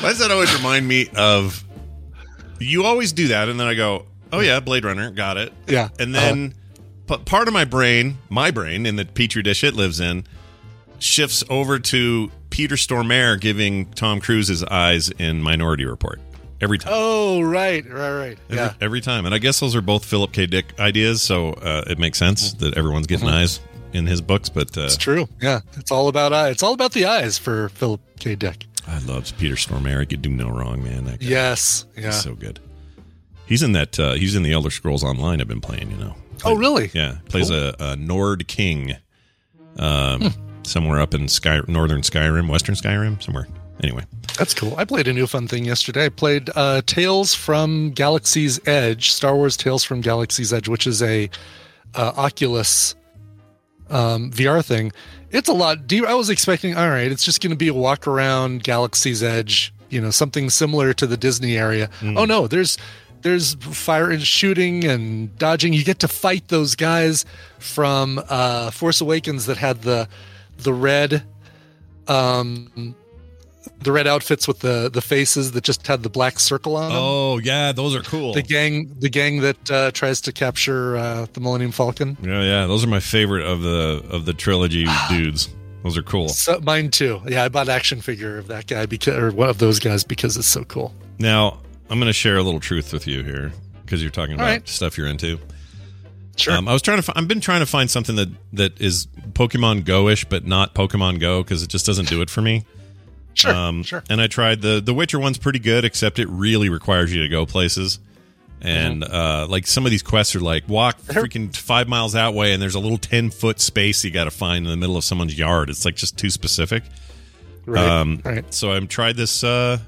Why does that always remind me of? You always do that, and then I go, "Oh yeah, Blade Runner, got it." Yeah. and then p- part of my brain, my brain in the petri dish it lives in, shifts over to Peter Stormare giving Tom Cruise his eyes in Minority Report every time. oh, right, right, right. Every, Yeah. every time, and I guess those are both Philip K. Dick ideas, so uh, it makes sense that everyone's getting eyes in his books. But uh, It's true. Yeah. It's all about eye. It's all about the eyes for Philip K. Dick. I love Peter Stormare. He could do no wrong, man. Yes. Yeah. He's so good. He's in that. Uh, he's in the Elder Scrolls Online. I've been playing. You know. oh, really? Yeah, plays Cool. a, a Nord king, um, somewhere up in Sky, northern Skyrim, western Skyrim, somewhere. Anyway, That's cool. I played a new fun thing yesterday. I played uh, Tales from Galaxy's Edge, Star Wars Tales from Galaxy's Edge, which is a uh, Oculus um, VR thing. It's a lot deeper. I was expecting, all right, it's just going to be a walk around Galaxy's Edge, you know, something similar to the Disney area. Oh no, there's there's fire and shooting and dodging. You get to fight those guys from uh, Force Awakens that had the the red um the red outfits with the the faces that just had the black circle on them. oh yeah, those are cool. The gang, the gang that uh, tries to capture uh, the Millennium Falcon. yeah, yeah, those are my favorite of the of the trilogy dudes. Those are cool. So, mine too. Yeah, I bought action figure of that guy because, or one of those guys because it's so cool. Now I'm going to share a little truth with you here because you're talking about right. stuff you're into. Sure. Um, I was trying to. fi- I've been trying to find something that that is Pokemon Go-ish, but not Pokemon Go because it just doesn't do it for me. Sure. Um, sure. And I tried the the Witcher one's pretty good, except it really requires you to go places. And Mm-hmm. uh, like some of these quests are like walk freaking five miles that way, and there's a little ten foot space you got to find in the middle of someone's yard. It's like just too specific. Right. Um, right. So I'm tried this uh,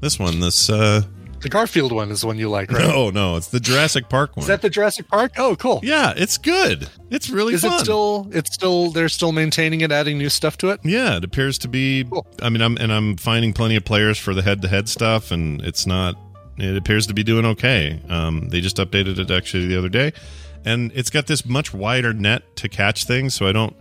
this one. This uh, The Garfield one is the one you like, right? no, no, it's the Jurassic Park one. Is that the Jurassic Park? Oh, cool. yeah, it's good. It's really Is fun. it still? It's still. They're still maintaining it, adding new stuff to it. Yeah, it appears to be. I mean, I'm and I'm finding plenty of players for the head-to-head stuff, and it's not. It appears to be doing okay. Um, they just updated it actually the other day, and it's got this much wider net to catch things. So I don't,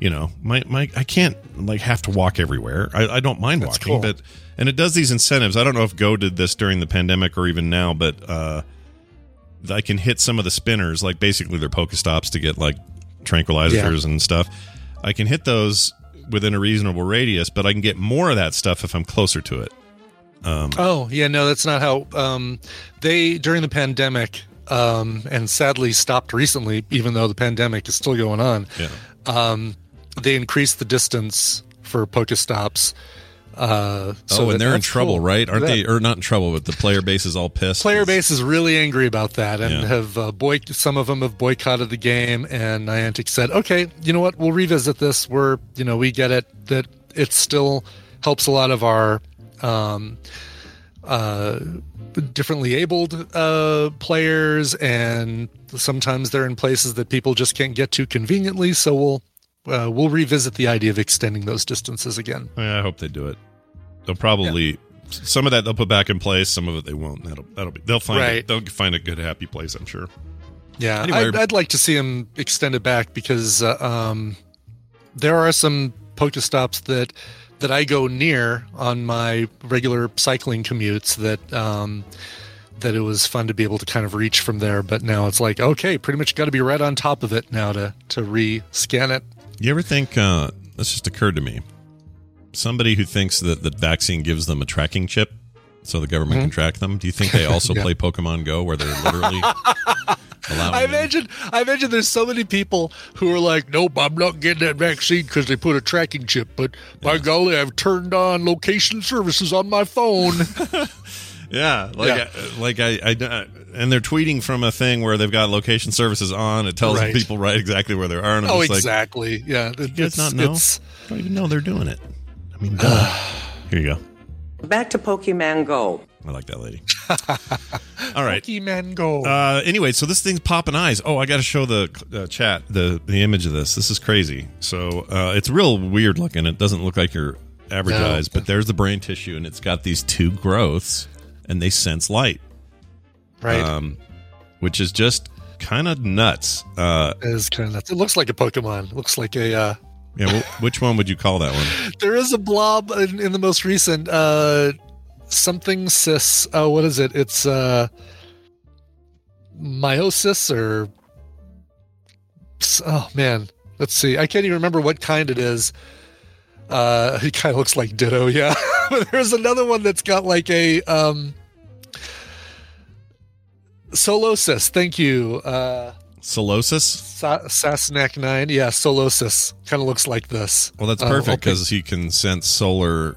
you know, my my I can't like have to walk everywhere. I, I don't mind That's walking, cool. but and it does these incentives. I don't know if Go did this during the pandemic or even now, but uh, I can hit some of the spinners, like basically they're Pokestops to get like tranquilizers and stuff. I can hit those within a reasonable radius, but I can get more of that stuff if I'm closer to it. Um, Oh yeah, no, that's not how um, they during the pandemic, um, and sadly stopped recently, even though the pandemic is still going on. Yeah. Um, they increased the distance for Pokestops. Uh, so oh, and they're in trouble, cool. right? Aren't Yeah. they? Or not in trouble, but the player base is all pissed. Player base is really angry about that, and Yeah. have uh, boy. Some of them have boycotted the game, and Niantic said, "Okay, you know what? We'll revisit this. We're, you know, we get it that it still helps a lot of our um, uh, differently abled uh, players, and sometimes they're in places that people just can't get to conveniently. So we'll uh, we'll revisit the idea of extending those distances again. Yeah, I hope they do it. They'll probably some of that they'll put back in place. Some of it they won't. That'll that'll be. They'll find Right. it. They'll find a good happy place. I'm sure. Yeah, Anyway- I'd, I'd like to see them extend it back because uh, um, there are some Pokestops that that I go near on my regular cycling commutes that um, that it was fun to be able to kind of reach from there. But now it's like, okay, pretty much got to be right on top of it now to to re-scan it. You ever think? Uh, this just occurred to me. Somebody who thinks that the vaccine gives them a tracking chip, so the government can Mhm. track them. Do you think they also Yeah. play Pokemon Go, where they're literally? I imagine, I imagine there's so many people who are like, "Nope, I'm not getting that vaccine because they put a tracking chip." But by golly, I've turned on location services on my phone. Yeah, like Yeah. I, like I, I, uh, and they're tweeting from a thing where they've got location services on. It tells Right. people right exactly where they are. And I'm oh, just like, exactly. yeah, it- you it's not know? it's don't even know they're doing it. I mean, duh. Here you go. Back to Pokemon Go. I like that lady. All right. Pokemon Go. Uh, anyway, so this thing's popping eyes. Oh, I got to show the uh, chat the the image of this. This is crazy. So uh, it's real weird looking. It doesn't look like your average No. eyes, but there's the brain tissue, and it's got these two growths, and they sense light. Right. Um, which is just kind of nuts. Uh, It is kind of nuts. It looks like a Pokemon. It looks like a. Uh, yeah. wh- which one would you call that one? there is a blob in, in the most recent uh, something cis. Oh, what is it? It's uh, meiosis or. Oh man, let's see. I can't even remember what kind it is. Uh, he kind of looks like Ditto. Yeah. There's another one that's got like a um. Solosis, thank you. Uh, Solosis. Sa- Sasnak nine, yeah, Solosis kind of looks like this. Well, that's Uh, perfect because he can sense solar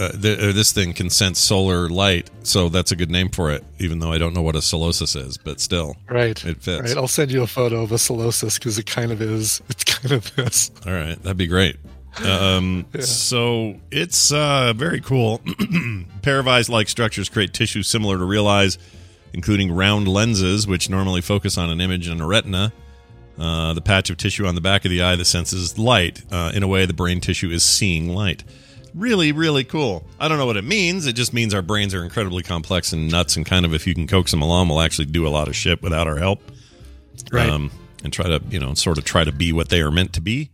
uh, th- this thing can sense solar light, so that's a good name for it. Even though I don't know what a solosis is, but still, Right. it fits. Right. I'll send you a photo of a solosis because it kind of is. It's kind of this. All right, that'd be great. Um, So it's uh, very cool. Pair of eyes-like structures create tissue similar to real eyes, including round lenses, which normally focus on an image in a retina. Uh, the patch of tissue on the back of the eye that senses light. Uh, in a way, the brain tissue is seeing light. Really, really cool. I don't know what it means. It just means our brains are incredibly complex and nuts, and kind of if you can coax them along, we'll actually do a lot of shit without our help. Right. Um, and try to, you know, sort of try to be what they are meant to be.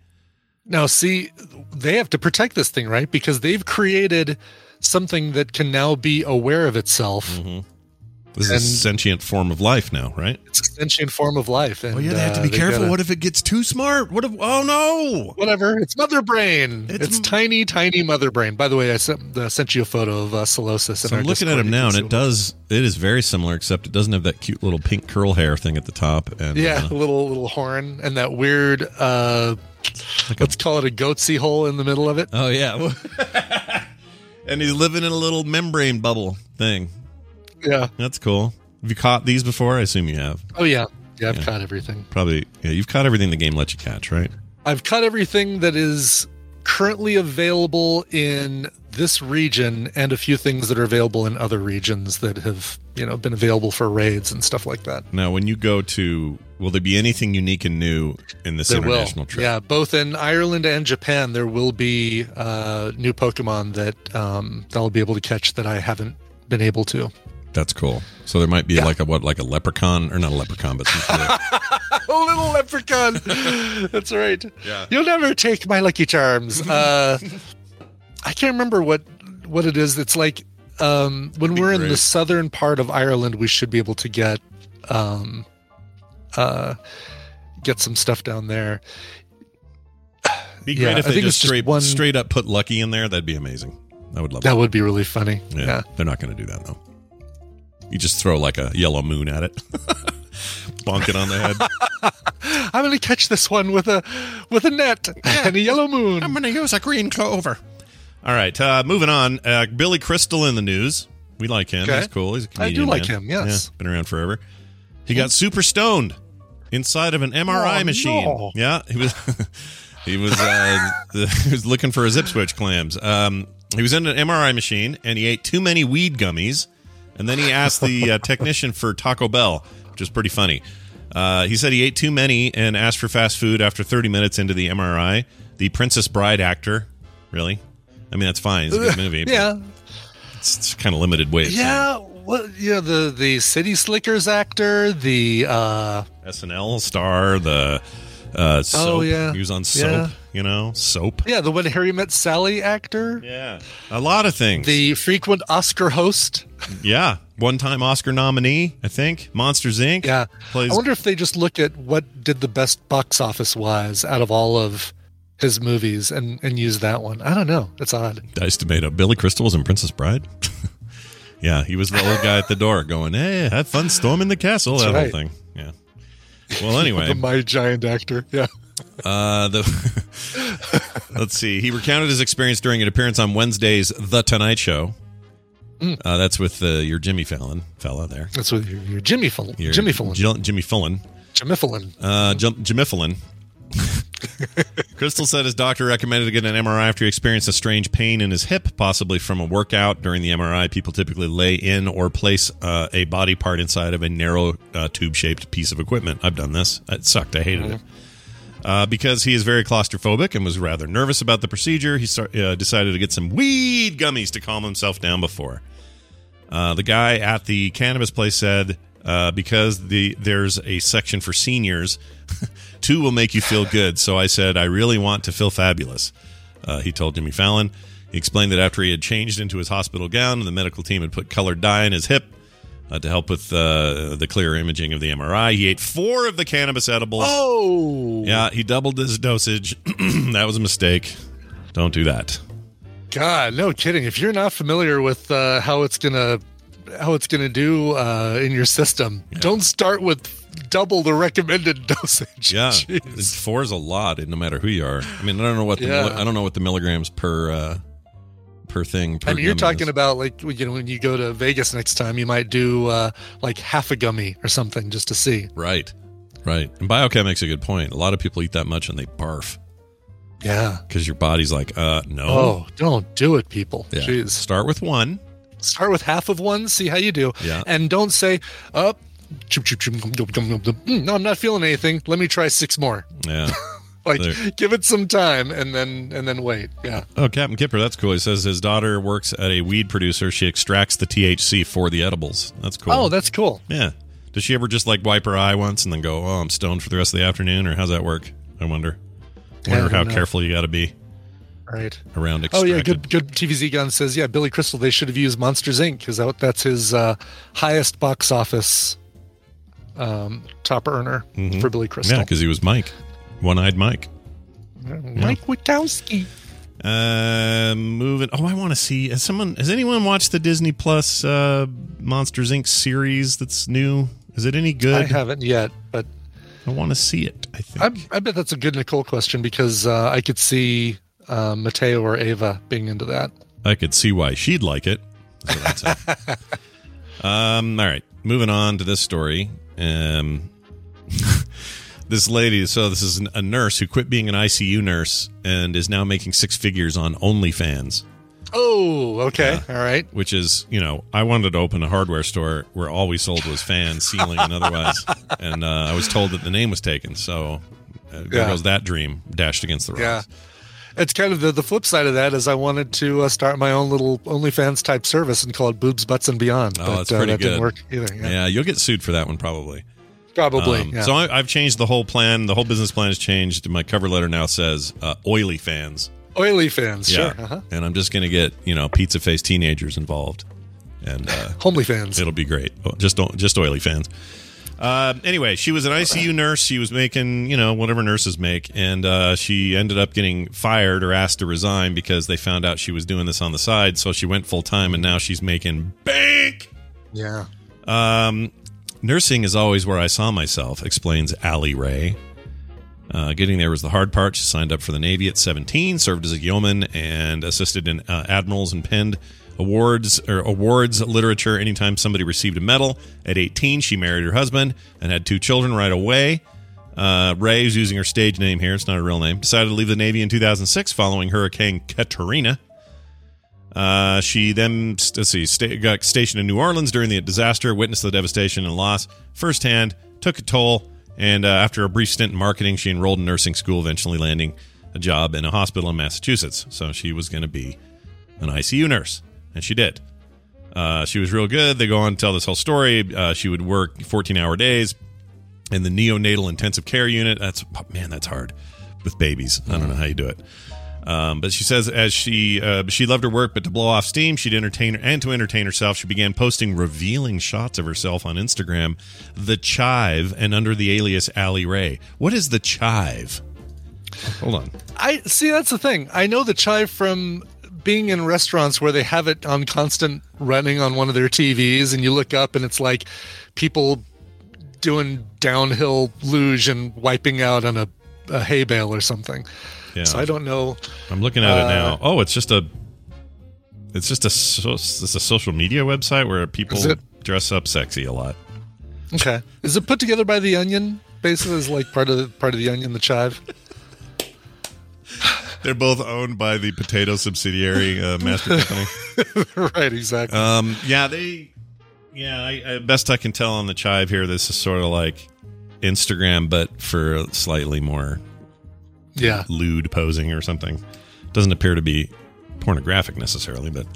Now, see, they have to protect this thing, right? Because they've created something that can now be aware of itself. Mm-hmm. This is a sentient form of life now, right? It's a sentient form of life. And, Oh yeah, they have to uh, be they've careful. gotta- What if it gets too smart? What if? Oh no! Whatever. It's mother brain. It's, tiny, tiny mother brain. By the way, I sent, uh, sent you a photo of uh, Solosis. So I'm looking at him now, and it does. It is very similar, except it doesn't have that cute little pink curl hair thing at the top. And Yeah, uh, a little little horn and that weird. uh Let's call it a goatse hole in the middle of it. oh yeah, and he's living in a little membrane bubble thing. Yeah. That's cool. Have you caught these before? I assume you have. Oh yeah. Yeah, I've Yeah. caught everything. Probably. Yeah, you've caught everything the game lets you catch, right? I've caught everything that is currently available in this region and a few things that are available in other regions that have, you know, been available for raids and stuff like that. Now, when you go to, will there be anything unique and new in this there will. international trip? Yeah, both in Ireland and Japan, there will be uh, new Pokemon that um, that I'll be able to catch that I haven't been able to. That's cool. So there might be like a what, like a leprechaun or not a leprechaun, but some a little leprechaun. That's right. Yeah. You'll never take my Lucky Charms. Uh, I can't remember what what it is. It's like um, when we're in the southern part of Ireland, we should be able to get um, uh, get some stuff down there. be Yeah, if I they think just it's just straight one- straight up put Lucky in there. That'd be amazing. I would love That that. would be really funny. Yeah, Yeah. they're not going to do that though. You just throw like a yellow moon at it, bonk it on the head. I'm going to catch this one with a with a net and a yellow moon. I'm going to use a green clover. All right, uh, moving on. Uh, Billy Crystal in the news. We like him. Okay. He's cool. He's a I do like man. him, yes. Yeah, been around forever. He got super stoned inside of an MRI Oh, machine. no. Yeah, he was. he was. Uh, he was looking for his Ipswich clams. Um, he was in an MRI machine and he ate too many weed gummies, and then he asked the uh, technician for Taco Bell, which is pretty funny. Uh, he said he ate too many and asked for fast food after 30 minutes into the MRI. The Princess Bride actor, really? I mean, that's fine. It's a good movie. yeah, it's, it's kind of limited way. Saying yeah. What? Yeah, the the City Slickers actor, the uh, SNL star, the uh, soap. Oh, yeah. he was on soap. Yeah. You know, soap. yeah, the when Harry Met Sally actor, Yeah, a lot of things. the frequent Oscar host. yeah, one-time Oscar nominee, I think. Monsters Inc. Yeah, plays. I wonder if they just look at what did the best box office wise out of all of his movies and and use that one. I don't know. It's odd. Dice tomato. Billy Crystal was in Princess Bride. yeah, he was the old guy at the door going, "Hey, have fun storming the castle." That's that right. whole thing. Yeah. Well, anyway, the My Giant actor. Yeah. Uh, the let's see. He recounted his experience during an appearance on Wednesday's The Tonight Show. Mm. Uh, that's with uh, your Jimmy Fallon fella there. That's with your, your Jimmy Fallon. Your Jimmy Fallon. Jimmy Fallon. Jimmy Fallon. Uh, Jim- Jimmy Fallon. Crystal said his doctor recommended to get an MRI after he experienced a strange pain in his hip, possibly from a workout. During the MRI, people typically lay in or place uh, a body part inside of a narrow uh, tube shaped piece of equipment. I've done this. It sucked. I hated it. Uh, because he is very claustrophobic and was rather nervous about the procedure, he start, uh, decided to get some weed gummies to calm himself down before. Uh, the guy at the cannabis place said, uh, because the there's a section for seniors, two will make you feel good. So I said, I really want to feel fabulous. Uh, he told Jimmy Fallon. He explained that after he had changed into his hospital gown, the medical team had put colored dye in his hip uh, to help with uh, the clear imaging of the MRI. He ate four of the cannabis edibles. Oh. Yeah, he doubled his dosage. that was a mistake. Don't do that. God, no kidding. If you're not familiar with uh, how it's gonna how it's gonna do uh, in your system, don't start with double the recommended dosage. Yeah, Jeez. four is a lot, no matter who you are. I mean, I don't know what the Yeah. I don't know what the milligrams per uh, per thing. Per I mean, you're talking is- about like you know when you go to Vegas next time, you might do uh, like half a gummy or something just to see. right, right. And Biochem makes a good point. A lot of people eat that much and they barf Yeah. because your body's like, uh, no. Oh, don't do it, people. Yeah. Jeez. Start with one. Start with half of one, see how you do. Yeah. And don't say, up. no, I'm not feeling anything. Let me try six more. Yeah. Like, There. give it some time and then and then wait. Yeah. Oh, Captain Kipper, that's cool. He says his daughter works at a weed producer. She extracts the THC for the edibles. That's cool. Oh, that's cool. yeah. Does she ever just like wipe her eye once and then go, "Oh, I'm stoned for the rest of the afternoon," or how's that work? I wonder. I Wonder how don't know. careful you got to be Right. around Oh yeah, good good TVZ gun says yeah, Billy Crystal. They should have used Monsters Inc. because that, that's his uh, highest box office um, top earner Mhm. for Billy Crystal. Yeah, because he was Mike, one-eyed Mike. Mike Witowski. Uh, moving. Oh, I want to see. Has someone? Has anyone watched the Disney Plus uh, Monsters Inc. series that's new? Is it any good? I haven't yet, but I want to see it. I think. I, I bet that's a good Nicole question because uh, I could see uh, Mateo or Ava being into that. I could see why she'd like it. So that's it. um, all right, moving on to this story. Um, this lady, so this is a nurse who quit being an ICU nurse and is now making six figures on OnlyFans. Oh, okay, all right. Which is, you know, I wanted to open a hardware store where all we sold was fans, ceiling, and otherwise. And uh, I was told that the name was taken. So uh, there Yeah. goes that dream dashed against the rocks. Yeah. It's kind of the, the flip side of that is I wanted to uh, start my own little OnlyFans type service and call it Boobs, Butts, and Beyond. Oh, but that's uh, pretty that good. didn't work either. Yeah. Yeah. you'll get sued for that one probably. Probably. Um, yeah. So I, I've changed the whole plan. The whole business plan has changed. My cover letter now says uh, "oily fans." Oily fans, Yeah, sure. Uh-huh. and I'm just going to get you know pizza face teenagers involved, and uh, Homely fans. It'll be great. Just don't, just oily fans. Uh, anyway, she was an ICU nurse. She was making, you know, whatever nurses make, and uh, she ended up getting fired or asked to resign because they found out she was doing this on the side. So she went full time, and now she's making bank. Yeah. Um, nursing is always where I saw myself, explains Allie Ray. Uh, getting there was the hard part. She signed up for the Navy at 17, served as a yeoman, and assisted in uh, admirals and penned awards or awards literature anytime somebody received a medal. At 18, she married her husband and had two children right away. Uh, Ray, who's using her stage name here, it's not a real name, decided to leave the Navy in 2006 following Hurricane Katrina. Uh, she then let's see, sta- got stationed in New Orleans during the disaster, witnessed the devastation and loss firsthand, took a toll, and uh, after a brief stint in marketing, she enrolled in nursing school, eventually landing a job in a hospital in Massachusetts. So she was going to be an ICU nurse, and she did. Uh, she was real good. They go on to tell this whole story. Uh, she would work 14 hour days in the neonatal intensive care unit. That's man, that's hard with babies. I don't know how you do it. Um, but she says as she uh, she loved her work, but to blow off steam, she'd entertain and to entertain herself, she began posting revealing shots of herself on Instagram, the Chive, and under the alias Allie Ray. What is the Chive? Hold on. I see. That's the thing. I know the chive from being in restaurants where they have it on constant running on one of their TVs, and you look up and it's like people doing downhill luge and wiping out on a, a hay bale or something. Yeah. So I don't know. I'm looking at it Uh, now. Oh, it's just a it's just a so, it's a social media website where people it? dress up sexy a lot. Okay, is it put together by the Onion? Basically, is like part of the, part of the Onion, the chive. They're both owned by the potato subsidiary uh, master company. right, exactly. Um, yeah, they. Yeah, I, I, best I can tell on the chive here, this is sort of like Instagram, but for slightly more Yeah. lewd posing or something. Doesn't appear to be pornographic necessarily, but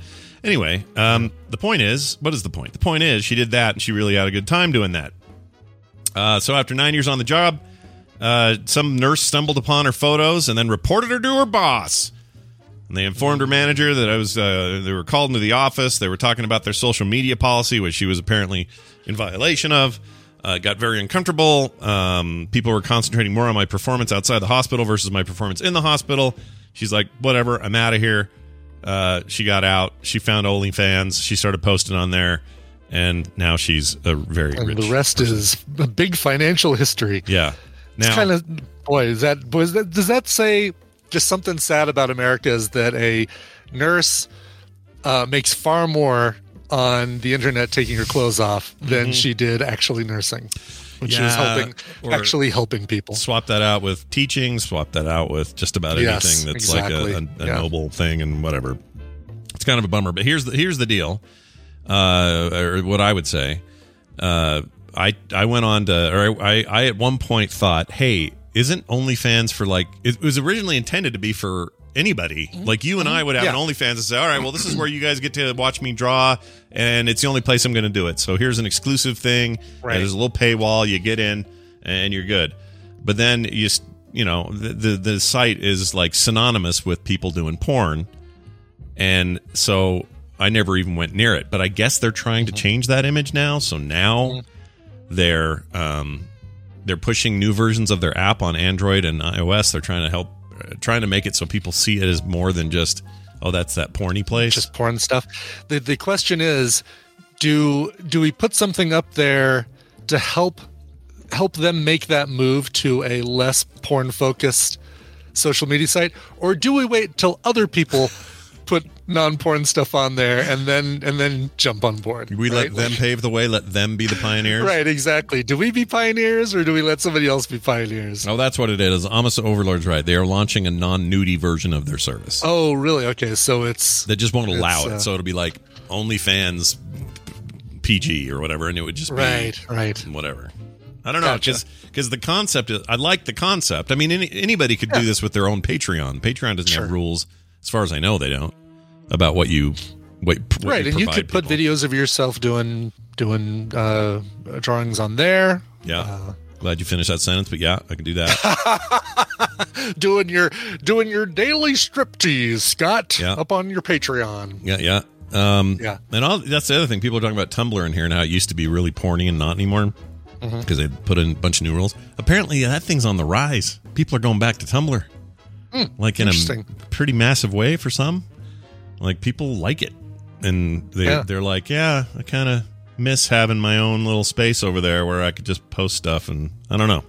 anyway, um, the point is, what is the point? The point is, she did that, and she really had a good time doing that. Uh, so after nine years on the job, uh, some nurse stumbled upon her photos and then reported her to her boss. And they informed her manager that I was. Uh, they were called into the office. They were talking about their social media policy, which she was apparently in violation of. Uh, got very uncomfortable. Um, people were concentrating more on my performance outside the hospital versus my performance in the hospital. She's like, "Whatever, I'm out of here." Uh, she got out. She found OnlyFans. She started posting on there, and now she's a very And rich. the rest is a big financial history. yeah. Now, kind of boy. Is that boy? Is that, does that say just something sad about America? Is that a nurse uh, makes far more on the internet taking her clothes off than Mhm. she did actually nursing, when she was helping, actually helping people. Swap that out with teaching. Swap that out with just about Yes, anything that's exactly. like a, a, a Yeah. noble thing and whatever. It's kind of a bummer, but here's the here's the deal. Uh, or what I would say. Uh, I I went on to, or I I at one point thought, hey, isn't OnlyFans for like it was originally intended to be for anybody like you and I would have Mm-hmm. Yeah. an OnlyFans and say, all right, well, this is where you guys get to watch me draw, and it's the only place I'm going to do it. So here's an exclusive thing. Right. And there's a little paywall. You get in, and you're good. But then you you know the, the the site is like synonymous with people doing porn, and so I never even went near it. But I guess they're trying to change that image now. So now they're um, they're pushing new versions of their app on Android and iOS. They're trying to help, trying to make it so people see it as more than just oh, that's that porny place. just porn stuff. The the question is, do do we put something up there to help help them make that move to a less porn focused social media site, or do we wait till other people put non porn stuff on there and then and then jump on board? we right? let them pave the way. Let them be the pioneers. Right, exactly. Do we be pioneers or do we let somebody else be pioneers? Oh, that's what it is. Amos Overlord's right. They are launching a non-nudie version of their service Oh, really? Okay, so it's they just won't allow it. uh, So it'll be like OnlyFans PG or whatever, and it would just be right, right. whatever. I don't know Gotcha. because the concept is I like the concept. I mean, any, anybody could do this with their own Patreon. Patreon doesn't have rules, as far as I know. They don't about what you what, what right, and you could put videos of yourself doing doing uh, drawings on there. Yeah, uh, glad you finished that sentence, but yeah, I can do that. doing your doing your daily striptease, Scott, Yeah. up on your Patreon. yeah, yeah. Um, Yeah. and all, that's the other thing. People are talking about Tumblr in here and how it used to be really porny and not anymore because they put in a bunch of new rules. Apparently, that thing's on the rise. People are going back to Tumblr, like in a pretty massive way for some. Like people like it, and they Yeah. they're like, yeah, I kind of miss having my own little space over there where I could just post stuff, and I don't know,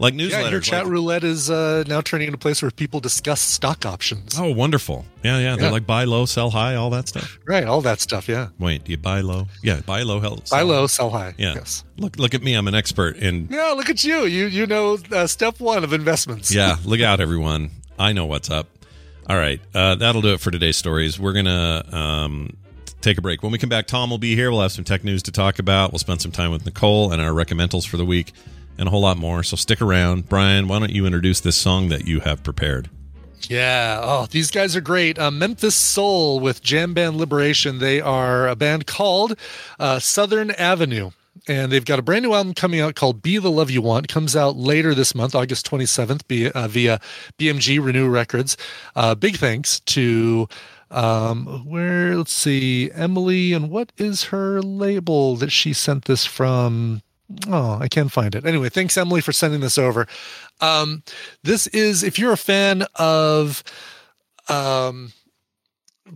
like newsletters. Yeah, your chat like- roulette is uh, now turning into a place where people discuss stock options. oh, wonderful! Yeah, yeah. They're Yeah. like buy low, sell high, all that stuff. Right, all that stuff. Yeah, Wait, do you buy low? Yeah, buy low, hell, buy sell low, sell high. Yeah. Yes. Look, look at me. I'm an expert in. Yeah, look at you. You you know uh, step one of investments. Yeah, look out, everyone. I know what's up. All right, uh, that'll do it for today's stories. We're gonna um, take a break. When we come back, Tom will be here. We'll have some tech news to talk about. We'll spend some time with Nicole and our Reccamentals for the week, and a whole lot more. So stick around, Brian. Why don't you introduce this song that you have prepared? Yeah. Oh, these guys are great. Uh, Memphis Soul with Jam Band Liberation. They are a band called uh, Southern Avenue. And they've got a brand new album coming out called Be the Love You Want. Comes out later this month, August 27th, via, uh, via BMG Renew Records. Uh, big thanks to um where let's see emily and what is her label that she sent this from oh i can't find it anyway thanks emily for sending this over um this is if you're a fan of um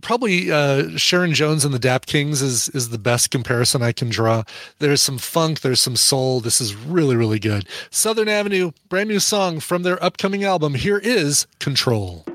probably uh sharon jones and the dap kings is is the best comparison i can draw. There's some funk there's some soul. This is really really good. Southern avenue brand new song from their upcoming album. Here is control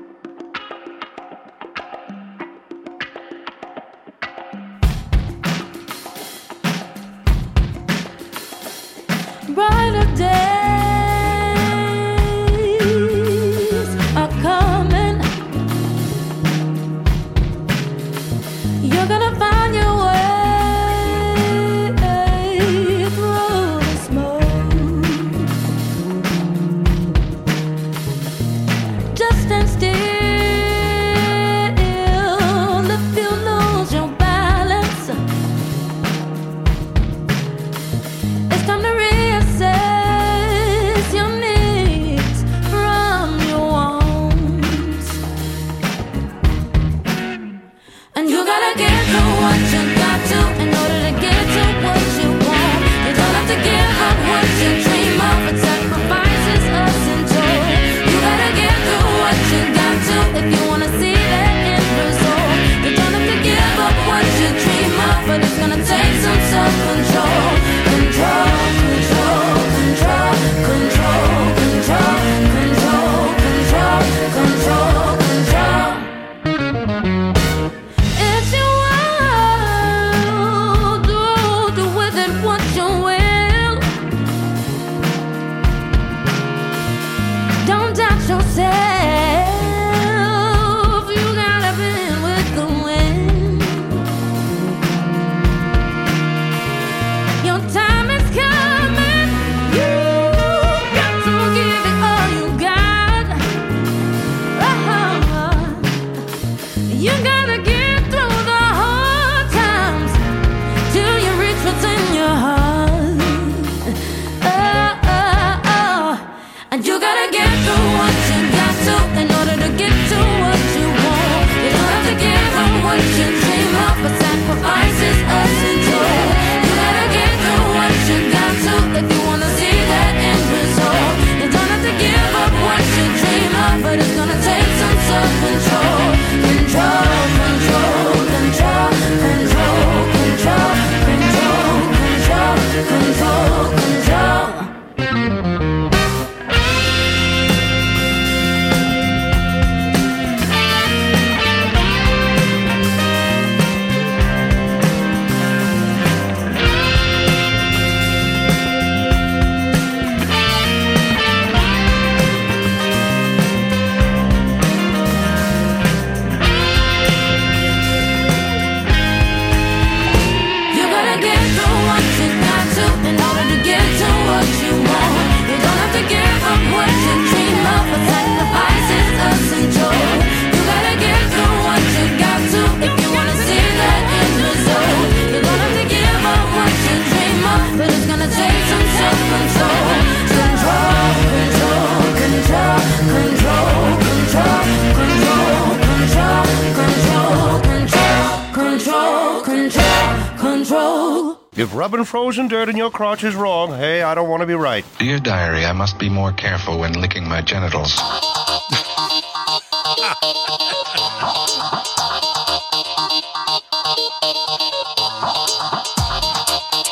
rubbing frozen dirt in your crotch is wrong, hey, I don't want to be right. Dear diary, I must be more careful when licking my genitals.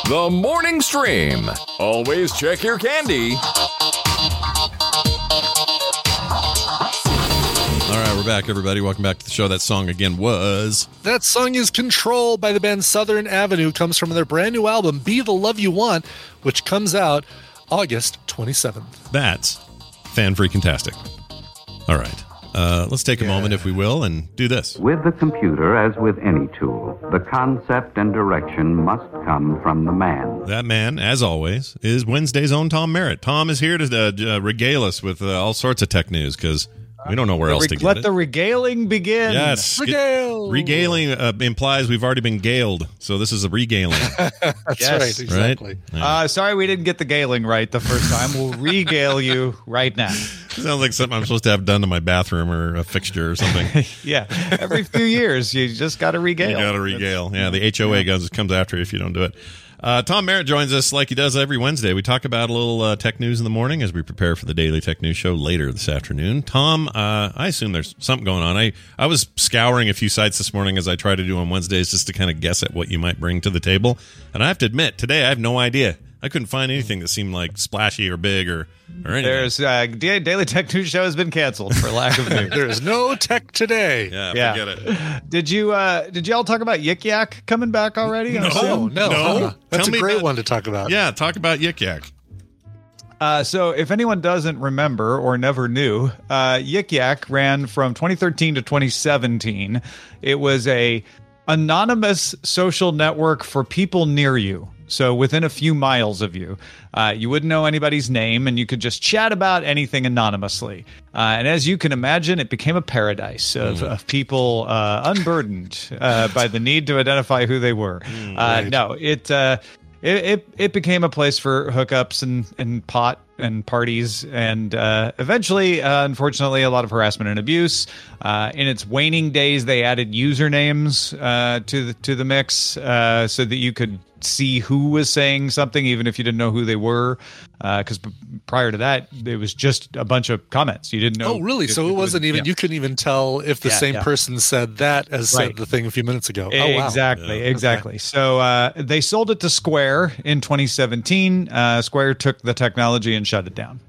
The morning stream. Always check your candy. All right, we're back, everybody. Welcome back to the show. That song again was. That song is Control by the band Southern Avenue, comes from their brand new album, Be the Love You Want, which comes out August 27th. That's fan freaking tastic. All right. Uh, let's take a moment, if we will, and do this. With the computer, as with any tool, the concept and direction must come from the man. That man, as always, is Wednesday's own Tom Merritt. Tom is here to uh, uh, regale us with uh, all sorts of tech news because we don't know where else to get Let it. the regaling begin. Yes. Regale. Regaling uh, implies we've already been galed, so this is a regaling. That's Yes. right, exactly. Right? Uh, sorry we didn't get the galing right the first time. We'll regale you right now. Sounds like something I'm supposed to have done to my bathroom or a fixture or something. Yeah. Every few years, you just got to regale. You got to regale. Yeah, the HOA goes comes after you if you don't do it. Uh, Tom Merritt joins us like he does every Wednesday. We talk about a little uh, tech news in the morning as we prepare for the daily tech news show later this afternoon. Tom, uh, I assume there's something going on. I, I was scouring a few sites this morning as I try to do on Wednesdays just to kind of guess at what you might bring to the table. And I have to admit, today I have no idea. I couldn't find anything that seemed like splashy or big or, or anything. There's uh, Da- Daily Tech News Show has been canceled for lack of news. There is no tech today. yeah, Yeah. forget it. Did you uh did y'all talk about Yik Yak coming back already? No. Oh, no. No. That's Tell a great about- one to talk about. Yeah, talk about Yik Yak. Uh, so, if anyone doesn't remember or never knew, uh, Yik Yak ran from 2013 to 2017. It was a anonymous social network for people near you. So, within a few miles of you, uh, you wouldn't know anybody's name, and you could just chat about anything anonymously. Uh, and as you can imagine, it became a paradise of, of people uh, unburdened uh, by the need to identify who they were. uh, no, it. Uh, it, it it became a place for hookups and and pot and parties and uh, eventually uh, unfortunately a lot of harassment and abuse uh, in its waning days they added usernames uh, to the to the mix uh, so that you could see who was saying something even if you didn't know who they were Uh because prior to that it was just a bunch of comments you didn't know Oh, really? So it wasn't even, you couldn't even tell if the Yeah, same yeah. person said that as Right. said the thing a few minutes ago. Oh, wow. Exactly, exactly. So uh, they sold it to Square in 2017. Uh, Square took the technology and shut it down.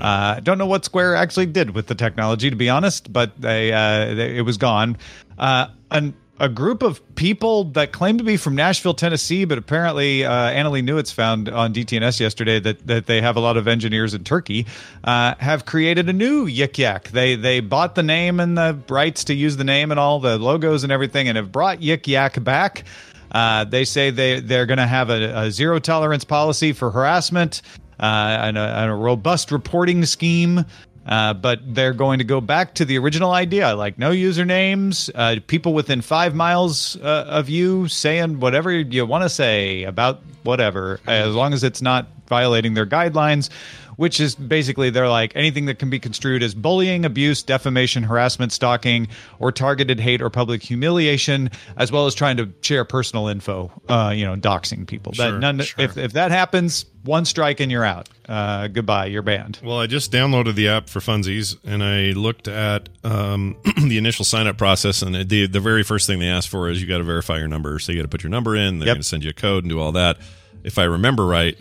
Uh, don't know what Square actually did with the technology, to be honest, but they, uh, they it was gone. Uh, an, a group of people that claim to be from Nashville, Tennessee, but apparently uh, Annalee Newitz found on DTNS yesterday that, that they have a lot of engineers in Turkey, uh, have created a new Yik Yak. They they bought the name and the rights to use the name and all the logos and everything, and have brought Yik Yak back. Uh, they say they they're going to have a, a zero tolerance policy for harassment uh, and, a, and a robust reporting scheme. Uh, but they're going to go back to the original idea, like no usernames, uh, people within five miles uh, of you saying whatever you want to say about whatever, as long as it's not violating their guidelines. Which is basically they're like anything that can be construed as bullying, abuse, defamation, harassment, stalking, or targeted hate or public humiliation, as well as trying to share personal info, uh, you know, doxing people. Sure, that none, sure. if if that happens, one strike and you're out. Uh, goodbye, you're banned. Well, I just downloaded the app for funsies, and I looked at um, the initial sign up process, and the the very first thing they ask for is you got to verify your number. So you got to put your number in. They're Yep. going to send you a code and do all that. If I remember right,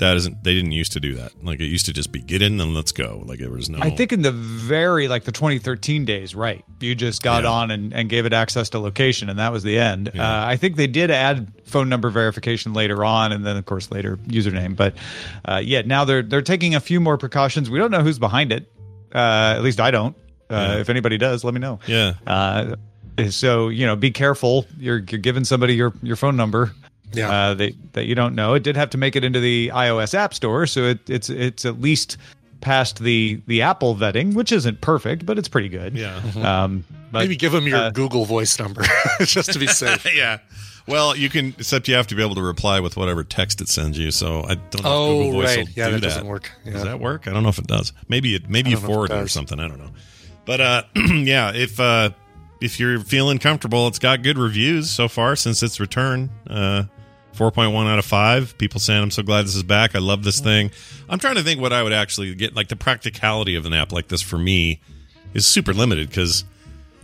that isn't. They didn't used to do that. Like it used to just be get in and let's go. Like there was no. I think in the very like the 2013 days, right? You just got on and, and gave it access to location, and that was the end. Uh, I think they did add phone number verification later on, and then of course later username. But uh, yeah, now they're they're taking a few more precautions. We don't know who's behind it. Uh, at least I don't. Uh, If anybody does, let me know. Yeah. Uh, so you know, be careful. You're you're giving somebody your your phone number. Yeah. Uh, that that you don't know. It did have to make it into the iOS App Store, so it, it's it's at least past the the Apple vetting, which isn't perfect, but it's pretty good. Yeah. Um, but, Maybe give them your uh, Google Voice number just to be safe. yeah. Well, you can, except you have to be able to reply with whatever text it sends you. So I don't know Oh, if Google Voice right. will Yeah, do that doesn't work. Does that work? I don't know if it does. Maybe it. Maybe you don't know if it forward it or something. I don't know. But uh, yeah, if uh, if you're feeling comfortable, it's got good reviews so far since its return. Uh, 4.1 out of 5. People saying, I'm so glad this is back. I love this thing. I'm trying to think what I would actually get. Like the practicality of an app like this for me is super limited because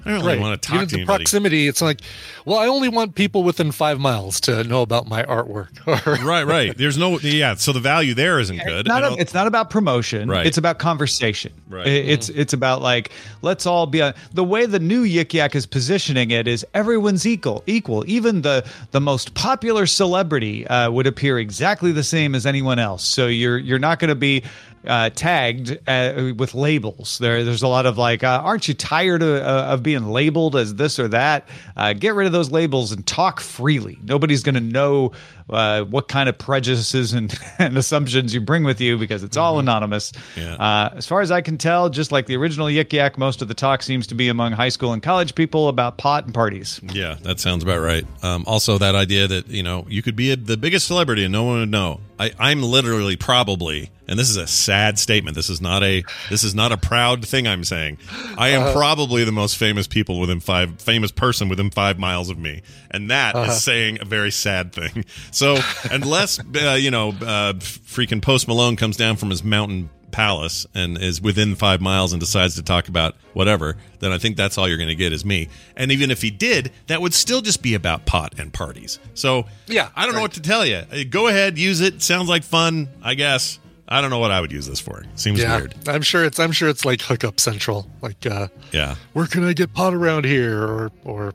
I don't really Right. want to talk Even to the anybody. proximity, it's like, well, I only want people within five miles to know about my artwork. right, right. There's no, yeah. So the value there isn't good. It's not, I a, don't- it's not about promotion. Right. It's about conversation. Right. I- It's it's about like let's all be a, the way the new Yik Yak is positioning it is everyone's equal. Equal. Even the the most popular celebrity uh, would appear exactly the same as anyone else. So you're you're not going to be. Uh, tagged uh, with labels. There, there's a lot of like, uh, aren't you tired of, uh, of being labeled as this or that? Uh, get rid of those labels and talk freely. Nobody's going to know uh, what kind of prejudices and, and assumptions you bring with you because it's all anonymous. Yeah. Uh, as far as I can tell, just like the original Yik Yak, most of the talk seems to be among high school and college people about pot and parties. Yeah, that sounds about right. Um, also, that idea that you know you could be a, the biggest celebrity and no one would know. I, I'm literally probably, and this is a sad statement. This is not a this is not a proud thing I'm saying. I am Uh-huh. probably the most famous people within five famous person within five miles of me, and that is Uh-huh. saying a very sad thing. So unless uh, you know, uh, freaking Post Malone comes down from his mountain palace and is within five miles and decides to talk about whatever, then I think that's all you're going to get is me. And even if he did, that would still just be about pot and parties. So Yeah, I don't know what to tell you. Uh, Go ahead, use it. Sounds like fun, I guess. I don't know what I would use this for. Seems yeah, weird. I'm sure it's I'm sure it's like hookup central. Like, uh, Yeah. where can I get pot around here? Or or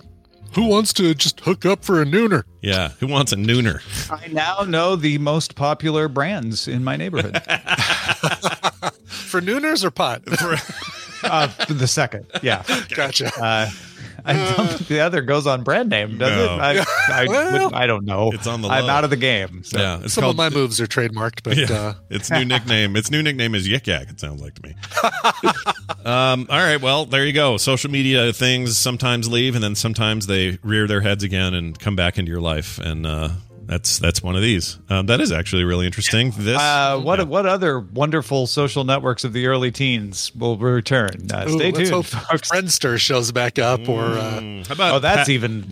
who wants to just hook up for a nooner? Yeah. Who wants a nooner? I now know the most popular brands in my neighborhood. For nooners or pot? uh, the second, yeah. Gotcha. Uh, I don't think the other goes on brand name, does No. it? I, I, Well, wouldn't- I don't know. It's on the I'm low. out of the game. So. Yeah. It's Some called, of my moves are trademarked, but Yeah. uh, its new nickname. Its new nickname is Yik Yak. It sounds like to me. Um, all right. Well, there you go. Social media things sometimes leave, and then sometimes they rear their heads again and come back into your life. And uh, that's that's one of these. Um, that is actually really interesting. This. Uh, what what other wonderful social networks of the early teens will return? Uh, ooh, stay let's tuned, hope folks. Friendster shows back up, or uh, Mm, how about Oh, that's Pat- even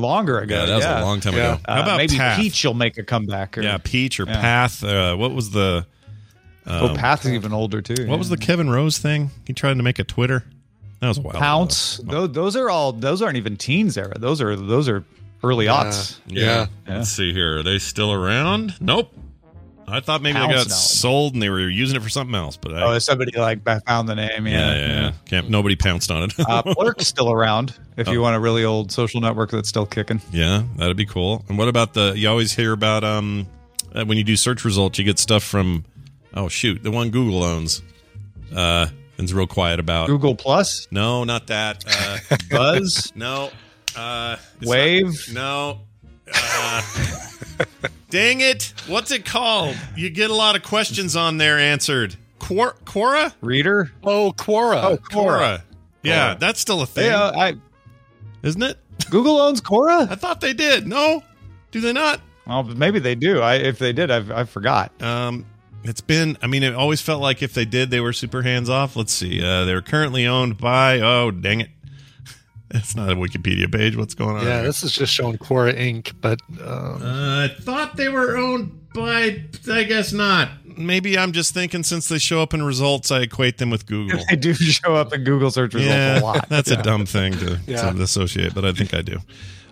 longer ago. Yeah, that was a long time Yeah. ago. Uh, How about maybe Path? Peach will make a comeback? Or, Yeah, Peach or Yeah. Path. Uh, what was the? Oh, um, Path is even older too. What was the Kevin Rose thing? He tried to make a Twitter. That was a while. Pownce? Those, those are all. Those aren't even teens era. Those are those are early aughts. Yeah. Yeah. Let's see here. Are they still around? Nope. I thought maybe they got now. sold and they were using it for something else, but I, Oh, somebody like found the name. yeah, Yeah, yeah, yeah. Can't, nobody pounced on it. uh, Plurk's still around. If you Oh. want a really old social network that's still kicking. yeah, that'd be cool. And what about the? You always hear about um uh, when you do search results, you get stuff from. Oh shoot, the one Google owns. Uh, and's real quiet about. Google Plus, No, not that. Uh, Buzz, no. Uh, Wave. not- no. Uh, dang it! What's it called? You get a lot of questions on there answered. Quora? Quora? Reader. oh, Quora. Oh, Quora. Yeah, Quora. that's still a thing, Yeah, I, isn't it? Google owns Quora. I thought they did. No, do they not? Well, maybe they do. I if they did, I've, I forgot. Um, it's been. I mean, it always felt like if they did, they were super hands off. Let's see. Uh, they're currently owned by. Oh, dang it! It's not a Wikipedia page. What's going on? Yeah, here? this is just showing Quora Inc., but um, Uh, I thought they were owned by. I guess not. Maybe I'm just thinking since they show up in results, I equate them with Google. They do show up in Google search results yeah, a lot. that's Yeah. a dumb thing to, Yeah. to associate, but I think I do.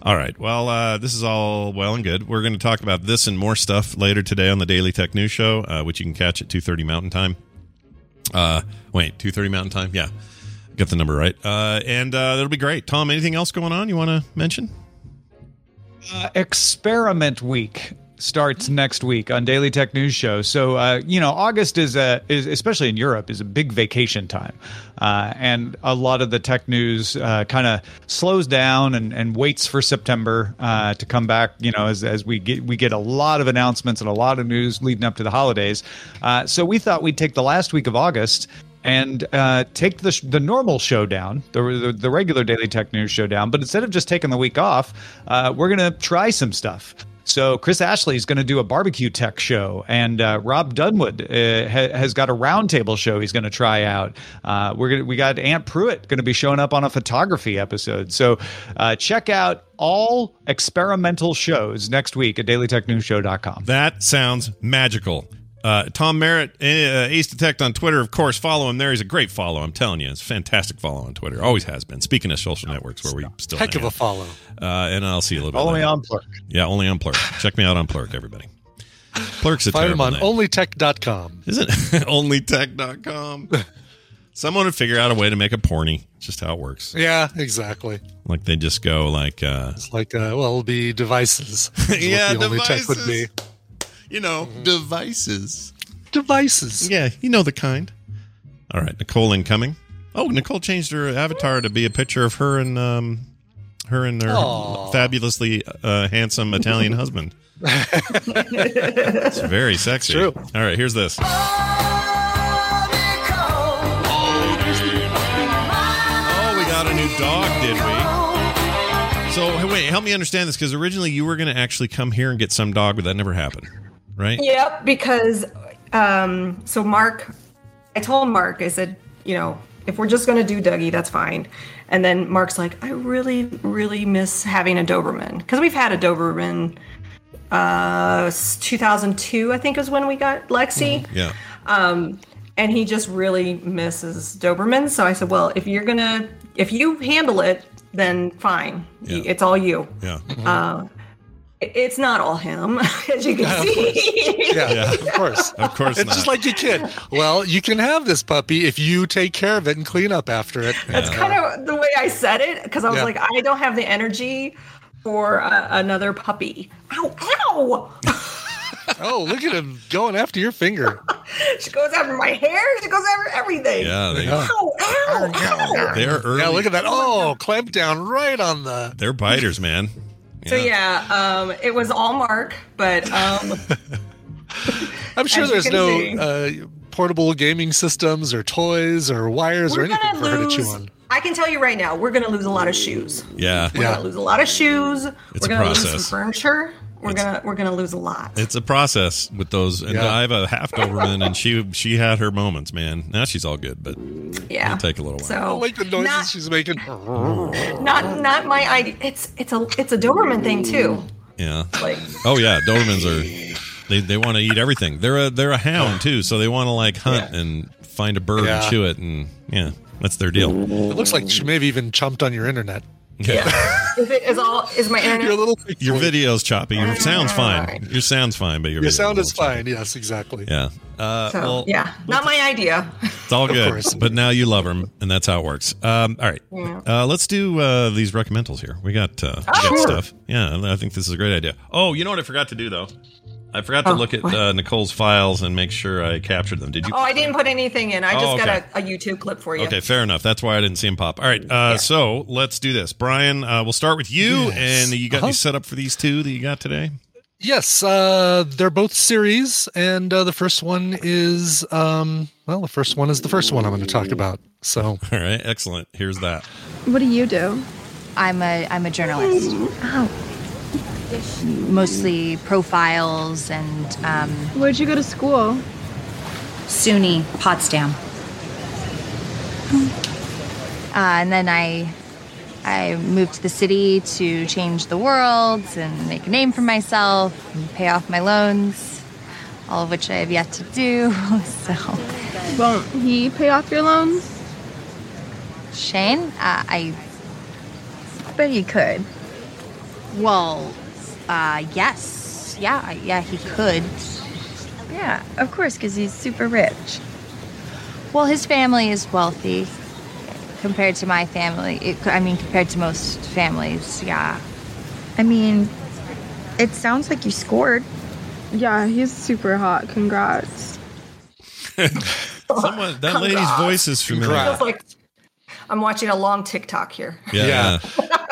All right. Well, uh, this is all well and good. We're going to talk about this and more stuff later today on the Daily Tech News Show, uh, which you can catch at 2.30 Mountain Time. Uh, wait, 2.30 Mountain Time? Yeah. Got the number right. Uh, and uh, that'll be great. Tom, anything else going on you want to mention? Uh, Experiment Week starts next week on Daily Tech News Show. So uh, you know, August is a is especially in Europe is a big vacation time, uh, and a lot of the tech news uh, kind of slows down and, and waits for September uh, to come back. You know, as as we get we get a lot of announcements and a lot of news leading up to the holidays. Uh, so we thought we'd take the last week of August and uh, take the, sh- the normal show down, the, the, the regular Daily Tech News show down. But instead of just taking the week off, uh, we're going to try some stuff. So Chris Ashley is going to do a barbecue tech show, and uh, Rob Dunewood uh, ha- has got a roundtable show he's going to try out. Uh, we're gonna we got Ant Pruitt going to be showing up on a photography episode. So uh, check out all experimental shows next week at dailytechnewsshow.com. That sounds magical. Uh, Tom Merritt, uh, Ace Detect on Twitter, of course. Follow him there. He's a great follow. I'm telling you, it's a fantastic follow on Twitter. Always has been. Speaking of social networks, where we still Heck of a out. follow. Uh, and I'll see you a little bit. Only on Plurk. Yeah, only on Plurk. Check me out on Plurk, everybody. Plurk's a Find terrible on name. onlytech.com. Isn't it? onlytech.com. Someone would figure out a way to make a porny. Just how it works. Yeah, exactly. Like they just go like, uh, It's like, uh, well, it'll be devices. Yeah, the you know, devices. Devices. Yeah, you know the kind. All right, Nicole incoming. Oh, Nicole changed her avatar to be a picture of her and um, her and her Aw. fabulously uh, handsome Italian husband. It's very sexy. true. All right, here's this. Oh, we got a new dog, did we? So, wait, help me understand this because originally you were going to actually come here and get some dog, but that never happened, right? Yep, because um, so Mark, I told Mark, I said, you know, if we're just going to do Dougie, that's fine. And then Mark's like, I really, really miss having a Doberman because we've had a Doberman. Uh, 2002, I think, is when we got Lexi. Yeah. Um, and he just really misses Doberman. So I said, well, if you're gonna, if you handle it, then fine. Yeah. It's all you. Yeah. Uh, it's not all him, as you can Yeah, of see. Yeah, Yeah. of course. Of course It's not. just like your kid. Well, you can have this puppy if you take care of it and clean up after it. That's kind of the way I said it because I was Yeah. like, I don't have the energy for uh, another puppy. Ow, ow! oh, look at him going after your finger. she goes after my hair. She goes after everything. Yeah, they, Yeah. Ow, ow, ow. they're early. Yeah, look at that. Oh, clamp down right on the. They're biters, man. So yeah, um, it was all Mark, but um, I'm sure there's no uh, portable gaming systems or toys or wires or we're anything gonna for her to chew on. I can tell you right now, we're gonna lose a lot of shoes. Yeah. We're Yeah. gonna lose a lot of shoes. It's we're a gonna lose some furniture. We're gonna we're gonna lose a lot. It's a process with those. And Yeah. I have a half Doberman, and she she had her moments, man. Now she's all good, but Yeah. it'll take a little while. I So like the noises not, she's making. not not my idea. It's it's a it's a Doberman thing too. yeah. Like Oh yeah, Dobermans are they, they want to eat everything. They're a they're a hound too, so they want to like hunt and find a bird Yeah. and chew it, and yeah, that's their deal. It looks like she maybe even chomped on your internet. Yeah. is it is all is my internet? Your little Your video's choppy. Your sound's fine. Your sound's fine, but your, Your sound is little choppy. fine. Yes, exactly. Yeah. Uh, So well, yeah, not my idea. It's all good, but now you love them, and that's how it works. Um, all right, Yeah. uh, let's do uh, these reccamentals here. We got, uh, we got Sure. stuff. Yeah, I think this is a great idea. Oh, you know what I forgot to do though? I forgot to Oh, look at uh, Nicole's files and make sure I captured them. Did you? Oh, I didn't put anything in. I just Oh, got a, a YouTube clip for you. Okay, fair enough. That's why I didn't see him pop. All right, uh, so let's do this. Brian, uh, we'll start with you, Yes. and you got Uh-huh. any set up for these two that you got today? Yes, uh, they're both series, and uh, the first one is um, well, the first one is the first one I'm going to talk about. So, All right, excellent. Here's that. What do you do? I'm a I'm a journalist. Oh. Mostly profiles and um, Where'd you go to school? SUNY Potsdam. Uh, and then I I moved to the city to change the world and make a name for myself and pay off my loans, all of which I have yet to do. So, Won't he pay off your loans? Shane, uh, I Bet he could. well, uh, yes, yeah, yeah, he could. Yeah, of course, because he's super rich. Well, his family is wealthy compared to my family. It, I mean, compared to most families, yeah. I mean, it sounds like you scored. Yeah, he's super hot. Congrats. Someone, that lady's voice is familiar. Feels like I'm watching a long TikTok here. Yeah.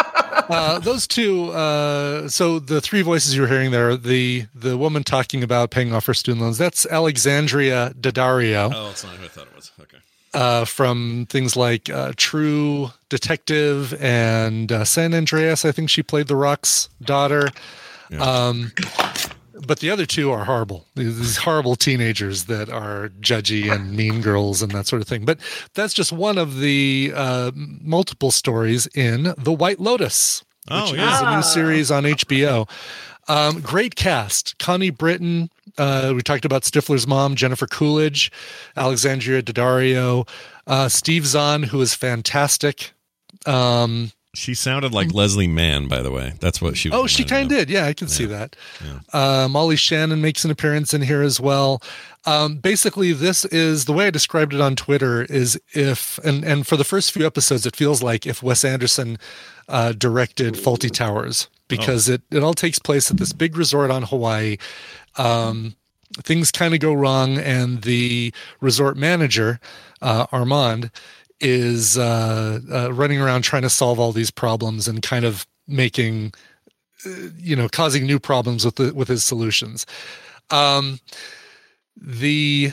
uh, those two. Uh, so the three voices you're hearing there, the the woman talking about paying off her student loans. That's Alexandra Daddario. Oh, it's not who I thought it was. Okay. uh, from things like uh, True Detective and uh, San Andreas. I think she played the Rock's daughter. Um, but the other two are horrible. These horrible teenagers that are judgy and mean girls and that sort of thing. But that's just one of the uh, multiple stories in The White Lotus, Oh, which yeah. is a Ah. new series on HBO. Um, great cast. Connie Britton. Uh, we talked about Stifler's mom, Jennifer Coolidge, Alexandra Daddario, uh, Steve Zahn, who is fantastic. Um, She sounded like Leslie Mann, by the way. That's what she was. Oh, she kind of did. Yeah, I can see that. Uh, Molly Shannon makes an appearance in here as well. Um, basically, this is the way I described it on Twitter. Is if and and for the first few episodes, it feels like if Wes Anderson uh, directed Fawlty Towers because it it all takes place at this big resort on Hawaii. Um, things kind of go wrong, and the resort manager uh, Armand is uh, uh, running around trying to solve all these problems and kind of making uh, you know causing new problems with the with his solutions. Um the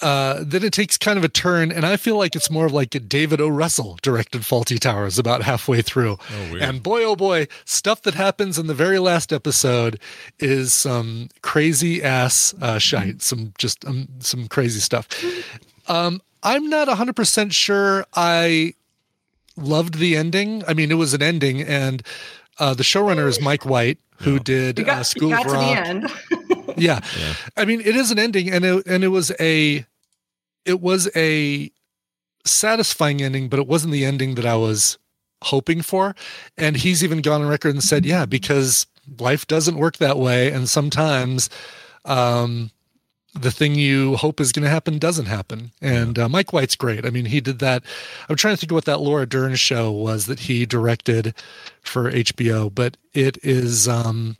uh then it takes kind of a turn and i feel like it's more of like a david o. Russell directed Fawlty Towers about halfway through. Oh, weird. and boy oh boy stuff that happens in the very last episode is some crazy ass uh shite some just um, some crazy stuff. Um i'm not 100% sure i loved the ending i mean it was an ending and uh the showrunner is mike white who did You got, uh, you school got of to the rock end. yeah. I mean, it is an ending, and it and it was a, it was a satisfying ending, but it wasn't the ending that I was hoping for. And he's even gone on record and said, "Yeah, because life doesn't work that way, and sometimes, um, the thing you hope is going to happen doesn't happen." And uh, Mike White's great. I mean, he did that. I'm trying to think of what that Laura Dern show was that he directed for HBO, but it is. um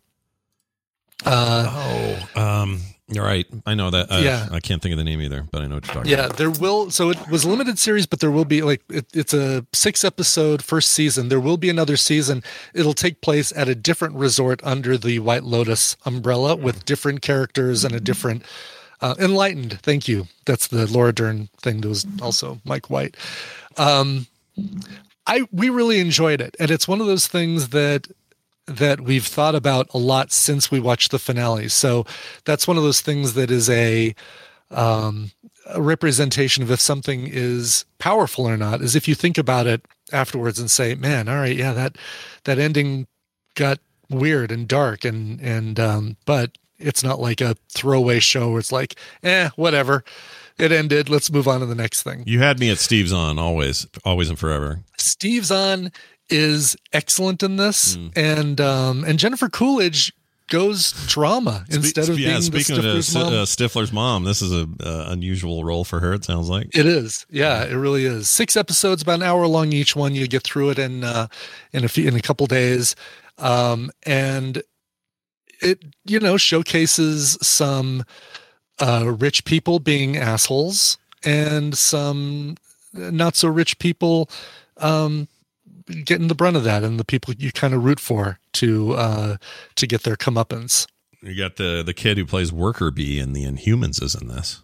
uh, oh, um, you're right. I know that. Uh, Yeah. I can't think of the name either, but I know what you're talking Yeah, about. Yeah, there will. So it was a limited series, but there will be like it, it's a six episode first season. There will be another season. It'll take place at a different resort under the White Lotus umbrella with different characters and a different. Uh, enlightened, thank you. That's the Laura Dern thing. That was also Mike White. Um, I we really enjoyed it, and it's one of those things that that we've thought about a lot since we watched the finale. So that's one of those things that is a um, a representation of if something is powerful or not. Is if you think about it afterwards and say, "Man, all right, yeah, that that ending got weird and dark," and and um, but it's not like a throwaway show where it's like, "Eh, whatever." It ended. Let's move on to the next thing. You had me at Steve Zahn always, always and forever. Steve Zahn is excellent in this, Hmm. and um, and Jennifer Coolidge goes drama instead of yeah, being the speaking of uh, Stifler's Si- mom. uh, Stifler's mom, this is a uh, unusual role for her. It sounds like. It is, yeah, it really is. Six episodes, about an hour long each one. You get through it in uh, in a few in a couple days, um, and it you know showcases some uh, rich people being assholes and some not so rich people um, getting the brunt of that, and the people you kind of root for to uh, to get their comeuppance. You got the the kid who plays Worker Bee in the Inhumans is in this.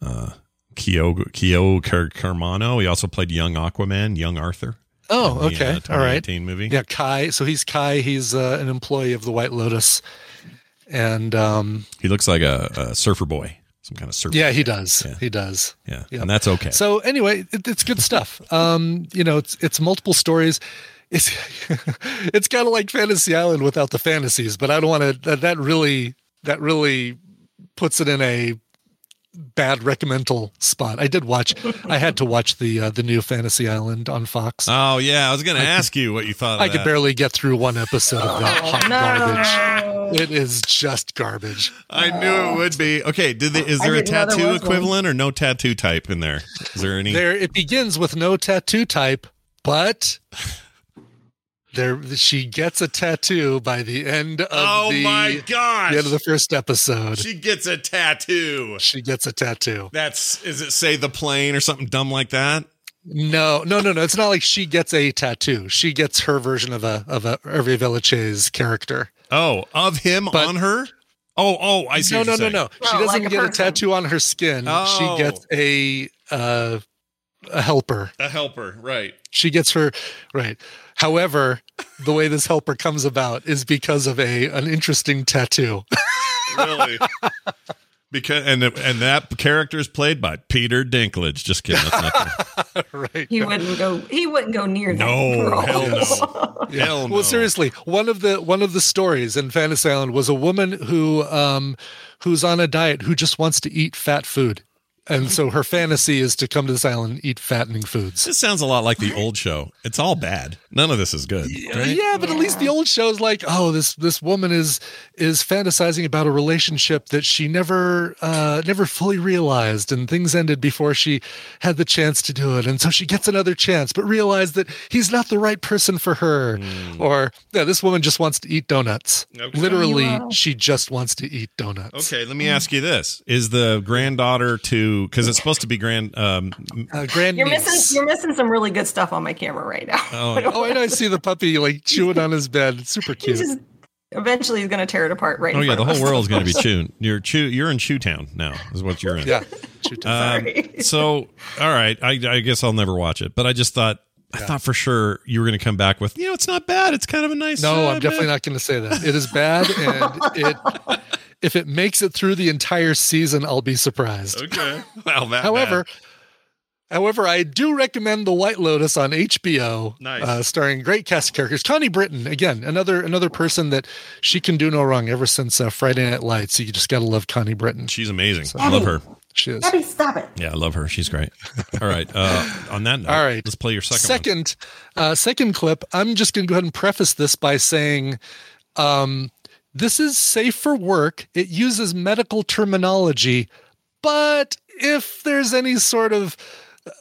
Uh, Kyo Kyo Car- Carmano. He also played young Aquaman, young Arthur. Oh, the, okay, uh, all right. 2018 movie. Yeah, Kai. So he's Kai. He's uh, an employee of the White Lotus, and um, He looks like a, a surfer boy, some kind of surfer. yeah, he does. Yeah. He does. Yeah, Yep. and that's okay. So anyway, it, it's good stuff. Um, you know, it's it's multiple stories. It's it's kind of like Fantasy Island without the fantasies, but I don't want to. That, that really that really puts it in a bad reccamental spot. I did watch. I had to watch the uh, the new Fantasy Island on Fox. Oh yeah, I was going to I ask you what you thought. Of I could barely get through one episode of that hot garbage. It is just garbage. I knew it would be. Okay, did they, is there a didn't there tattoo was one. equivalent or no tattoo type in there? Is there any? There, it begins with no tattoo type, but there she gets a tattoo by the end of Oh the my gosh! the end of the first episode. She gets a tattoo. She gets a tattoo. That's is it say the plane or something dumb like that? No, no, no, no. It's not like she gets a tattoo. She gets her version of a of a Hervé Villechaize character. Oh, of him on her? Oh, oh, I see. No, what no, you're no, saying. no. She Oh, doesn't like a get a person. tattoo on her skin. Oh. She gets a uh a helper. A helper, right? She gets her right. However, the way this helper comes about is because of a an interesting tattoo. Really? because and and that character is played by Peter Dinklage. Just kidding. That's not right. He wouldn't go. He wouldn't go near that. No, girl. hell no. Yeah. Hell no. Well, seriously, one of the one of the stories in Fantasy Island was a woman who um who's on a diet who just wants to eat fat food. And so her fantasy is to come to this island and eat fattening foods. This sounds a lot like the old show. It's all bad. None of this is good. right? Yeah, but at least the old show is like, oh, this this woman is is fantasizing about a relationship that she never uh never fully realized and things ended before she had the chance to do it. And so she gets another chance, but realized that he's not the right person for her. Or yeah, this woman just wants to eat donuts. Okay. Literally, Wow. she just wants to eat donuts. Okay, let me ask you this: Is the granddaughter to because it's supposed to be grand? Um, Uh, grand You're missing. You're missing some really good stuff on my camera right now. oh, Oh, I. I see the puppy like chewing on his bed. It's super He's cute. just eventually he's going to tear it apart right. oh yeah, the whole us. world's going to be chewing. You're chew. You're in Chew Town now. Is what you're in. Yeah. Um, so, all right, I, I guess I'll never watch it, but I just thought I thought for sure you were going to come back with, you know, it's not bad. It's kind of a nice. No, uh, I'm definitely not going to say that. It is bad, and it if it makes it through the entire season, I'll be surprised. Okay. Well, that However, bad. however, I do recommend The White Lotus on HBO, Nice. uh, starring great cast of characters. Connie Britton, again, another another person that she can do no wrong. Ever since uh, Friday Night Lights, So you just got to love Connie Britton. she's amazing. I love her. She is. Abby, stop it. Yeah, I love her. She's great. All right. Uh, on that note, All right. let's play your second. one. second uh, second clip i'm just going to go ahead and preface this by saying um, this is safe for work it uses medical terminology but if there's any sort of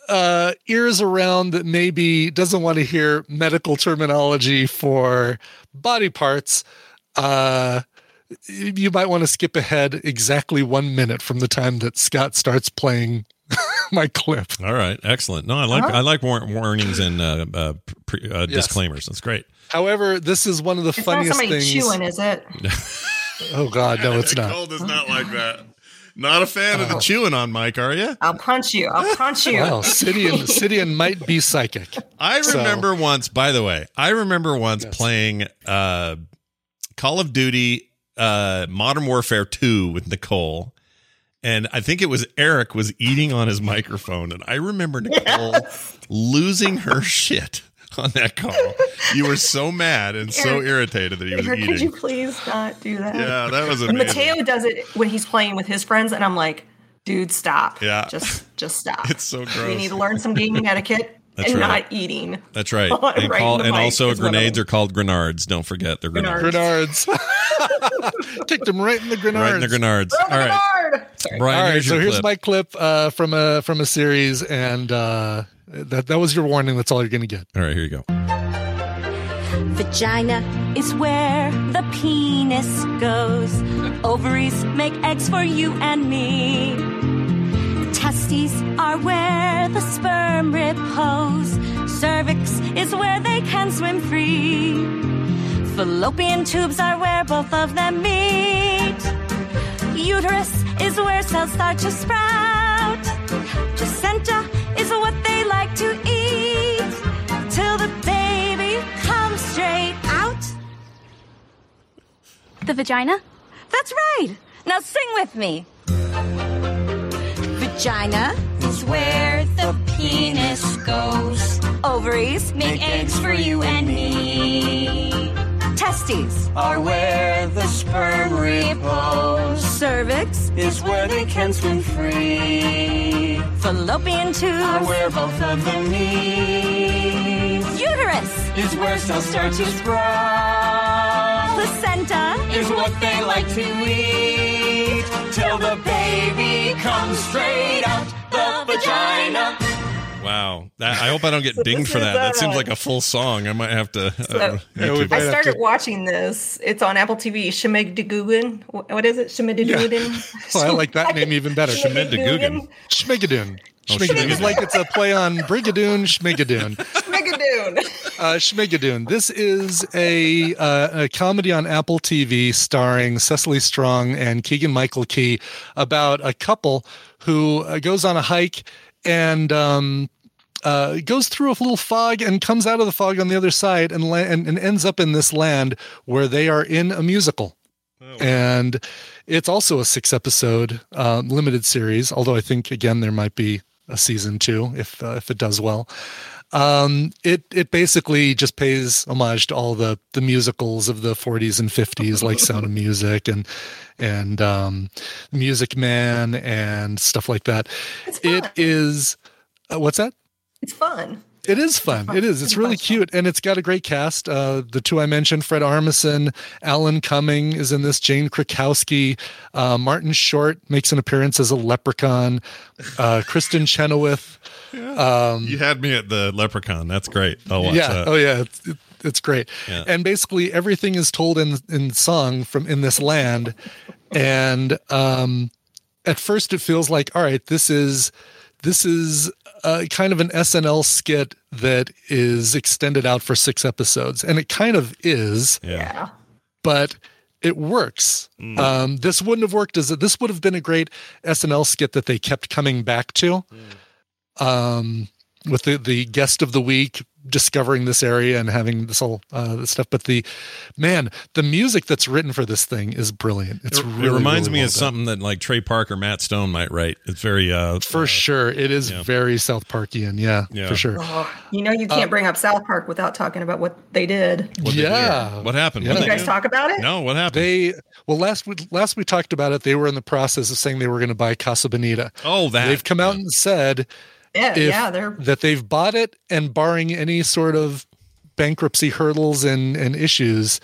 uh, ears around that maybe doesn't want to hear medical terminology for body parts uh, you might want to skip ahead exactly one minute from the time that scott starts playing my clip All right, excellent. No, I like Uh-huh. I like war- warnings and uh, uh, pre- uh, disclaimers. That's great. However, this is one of the It's not funniest somebody things. chewing, is it? Oh God, no, it's not. Cole does not like that. Not a fan Oh. of the chewing on mic, are you? I'll punch you. I'll punch you. Well, Sidian, Sidian might be psychic. I So- remember once, by the way, I remember once playing uh, Call of Duty uh, Modern Warfare 2 with Nicole. And I think it was Eric was eating on his microphone. And I remember Nicole losing her shit on that call. You were so mad and so irritated that he was Eric, could you please not do that? Yeah, that was amazing. Mateo does it when he's playing with his friends, and I'm like, dude, stop. Yeah. Just just stop. It's so We gross. need to learn some gaming etiquette That's and right. not eating. That's right. Right And, call, and also is one of grenades are called grenards. Don't forget they're grenards. Grenards. Kicked them right in the grenards. Right in the grenards. All right. Sorry. Brian, All right, here's so here's clip. my clip uh, from a from a series, and uh, that that was your warning. That's all you're going to get. All right, here you go. Vagina is where the penis goes. Ovaries make eggs for you and me. Testes are where the sperm repose. Cervix is where they can swim free. Fallopian tubes are where both of them meet. Uterus is where cells start to sprout. Placenta is what they like to eat till the baby comes straight out. The vagina? That's right. Now sing with me. Vagina is where the penis goes. Ovaries make eggs for you and me. Testes are where the sperm repose. Cervix is where they can swim free. Fallopian tubes are where both of them meet. Uterus is where cells start to sprout. Placenta is what they like to eat till the baby comes straight out the vagina. Wow. That, I hope I don't get dinged for is, that. That uh, seems like a full song. I might have to. Uh, YouTube. I started watching this. It's on Apple TV. Shemegdagugan. What is it? Shemegdagugan. Well, I like that name even better. Shemegdagugan. Schmigadoon. Oh, Schmigadoon. It's like it's a play on Brigadoon, Schmigadoon. Shmegadoon. Uh, Schmigadoon. This is a, uh, a comedy on Apple TV starring Cecily Strong and Keegan Michael Key about a couple who uh, goes on a hike and um, uh, goes through a little fog and comes out of the fog on the other side and, la- and, and ends up in this land where they are in a musical. And it's also a six episode uh, limited series, although I think, again, there might be a season two if, uh, if it does well. Um, it it basically just pays homage to all the the musicals of the 40s and 50s, like Sound of Music and and um, Music Man and stuff like that. It is uh, what's that? It's fun. It is fun. It is. It's really cute, and it's got a great cast. Uh, the two I mentioned, Fred Armisen, Alan Cumming is in this. Jane Krakowski, uh, Martin Short makes an appearance as a leprechaun. Uh, Kristin Chenoweth. Um, you had me at the Leprechaun. That's great. I'll watch yeah. that. Oh yeah. It's, it, it's great. Yeah. And basically everything is told in in song from in this land, and um, at first it feels like all right, this is this is uh, kind of an SNL skit that is extended out for six episodes, and it kind of is. Yeah. But it works. Mm. Um, this wouldn't have worked as a, this would have been a great SNL skit that they kept coming back to. Um, with the, the guest of the week discovering this area and having this whole uh, this stuff. But the man, the music that's written for this thing is brilliant. It's It, really it reminds really me well of done. something that like Trey Parker, Matt Stone might write. It's very uh For sure, it is very South Parkian. Yeah, Yeah. for sure. Oh, you know you can't bring up South Park without talking about what they did. yeah. What happened? Yeah. Did you guys talk about it? No, what happened? They well last we last we talked about it. They were in the process of saying they were going to buy Casa Bonita. Oh, that they've come out and said Yeah, if- yeah, they're that they've bought it and barring any sort of bankruptcy hurdles and and issues,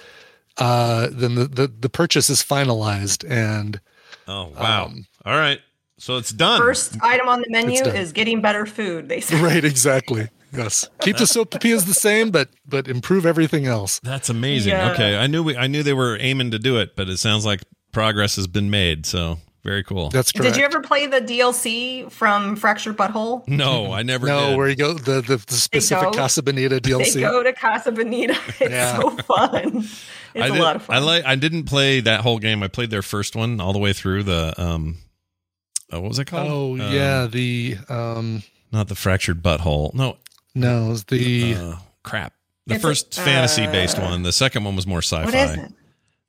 uh, then the the, the purchase is finalized and Oh wow. All right. So it's done. first item on the menu is getting better food. They say. right exactly yes keep the soap as the same but but improve everything else. That's amazing. Yeah. Okay. I knew we I knew they were aiming to do it, but it sounds like progress has been made. So very cool. That's true. Did you ever play the DLC from Fractured Butthole? no, I never no did. where you go the the, the specific go- Casa Bonita DLC. They go to Casa Bonita. It's Yeah. so fun. It's I a did, lot of fun. I like. I didn't play that whole game. I played their first one all the way through the um. uh, what was it called? Oh Um, yeah, the um not the fractured butthole. No, no, it was the uh, crap. The It's first like, fantasy based uh, one. The second one was more sci-fi. What is it?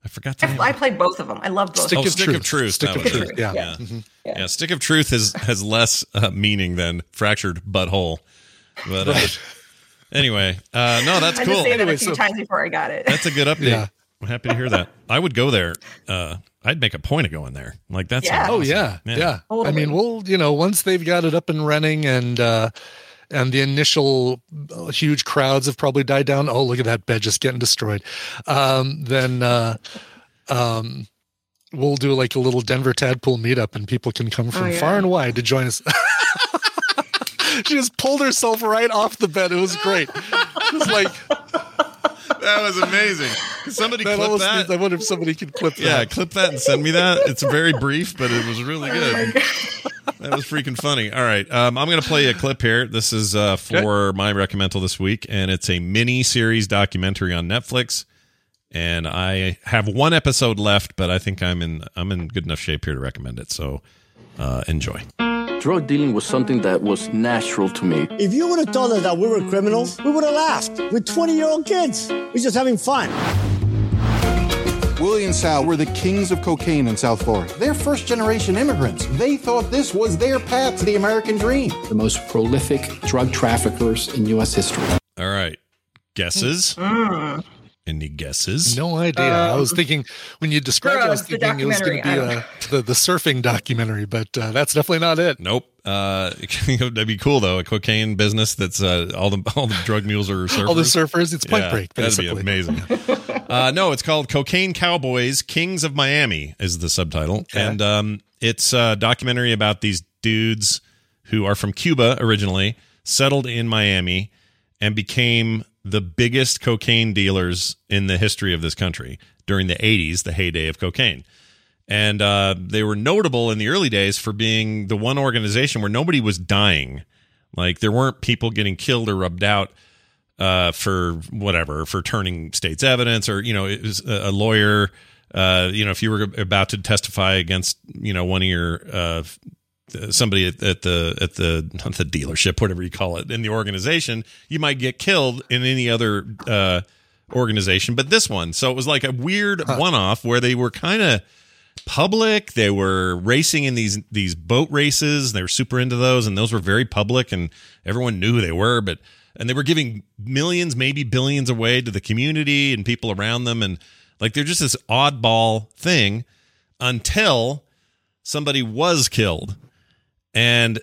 I forgot the name. I, I played both of them. I love both. Stick oh, of Stick Truth. of Truth. Stick of Truth, it. yeah. yeah. Mhm. Yeah, Stick of Truth has has less uh, meaning than fractured butthole. But uh, anyway, uh, no, that's I cool. just say that Anyway, a few so- times before I got it. That's a good update. Yeah. I'm happy to hear that. I would go there. Uh, I'd make a point of going there. Like that's Yeah. Oh yeah, yeah. I Totally. mean, we'll you know once they've got it up and running and uh and the initial uh, huge crowds have probably died down. Oh, look at that bed just getting destroyed. Um, then uh, um, we'll do like a little Denver Tadpole meetup, and people can come from Oh, yeah. far and wide to join us. she just pulled herself right off the bed. It was great. It was like that was amazing. Somebody that clip almost that. means- I wonder if somebody could clip that. Yeah, clip that and send me that. It's very brief, but it was really Oh good. that was freaking funny. All right, um, I'm going to play a clip here. This is uh, for my reccamental this week, and it's a mini series documentary on Netflix. And I have one episode left, but I think I'm in I'm in good enough shape here to recommend it. So uh, enjoy. Drug dealing was something that was natural to me. If you would have told us that we were criminals, we would have laughed. We're 20 year old kids. We're just having fun. Willie and Sal were the kings of cocaine in South Florida. They're first generation immigrants. They thought this was their path to the American dream. The most prolific drug traffickers in U.S. history. All right, guesses? Mm. Any guesses? No idea. I was Um, thinking when you described it, I was thinking it was going to be documentary, I uh, the the surfing documentary, but uh, that's definitely not it. Nope. Uh, that'd be cool though. A cocaine business that's uh, all the all the drug mules are surfers. All the surfers, it's Point Yeah, Break, That'd be amazing. uh, no, it's called Cocaine Cowboys, Kings of Miami is the subtitle, and um, it's a documentary about these dudes who are from Cuba originally, settled in Miami, and became the biggest cocaine dealers in the history of this country during the 80s, the heyday of cocaine. And uh, they were notable in the early days for being the one organization where nobody was dying. Like there weren't people getting killed or rubbed out uh, for whatever, for turning state's evidence, or you know, it was a lawyer. Uh, you know, if you were about to testify against, you know, one of your uh, somebody at, at the at the not the dealership, whatever you call it, in the organization, you might get killed in any other uh, organization, but this one. So it was like a weird one off where they were kind of public. They were racing in these these boat races. They were super into those, and those were very public, and everyone knew who they were. But and they were giving millions, maybe billions away to the community and people around them, and like they're just this oddball thing until somebody was killed, and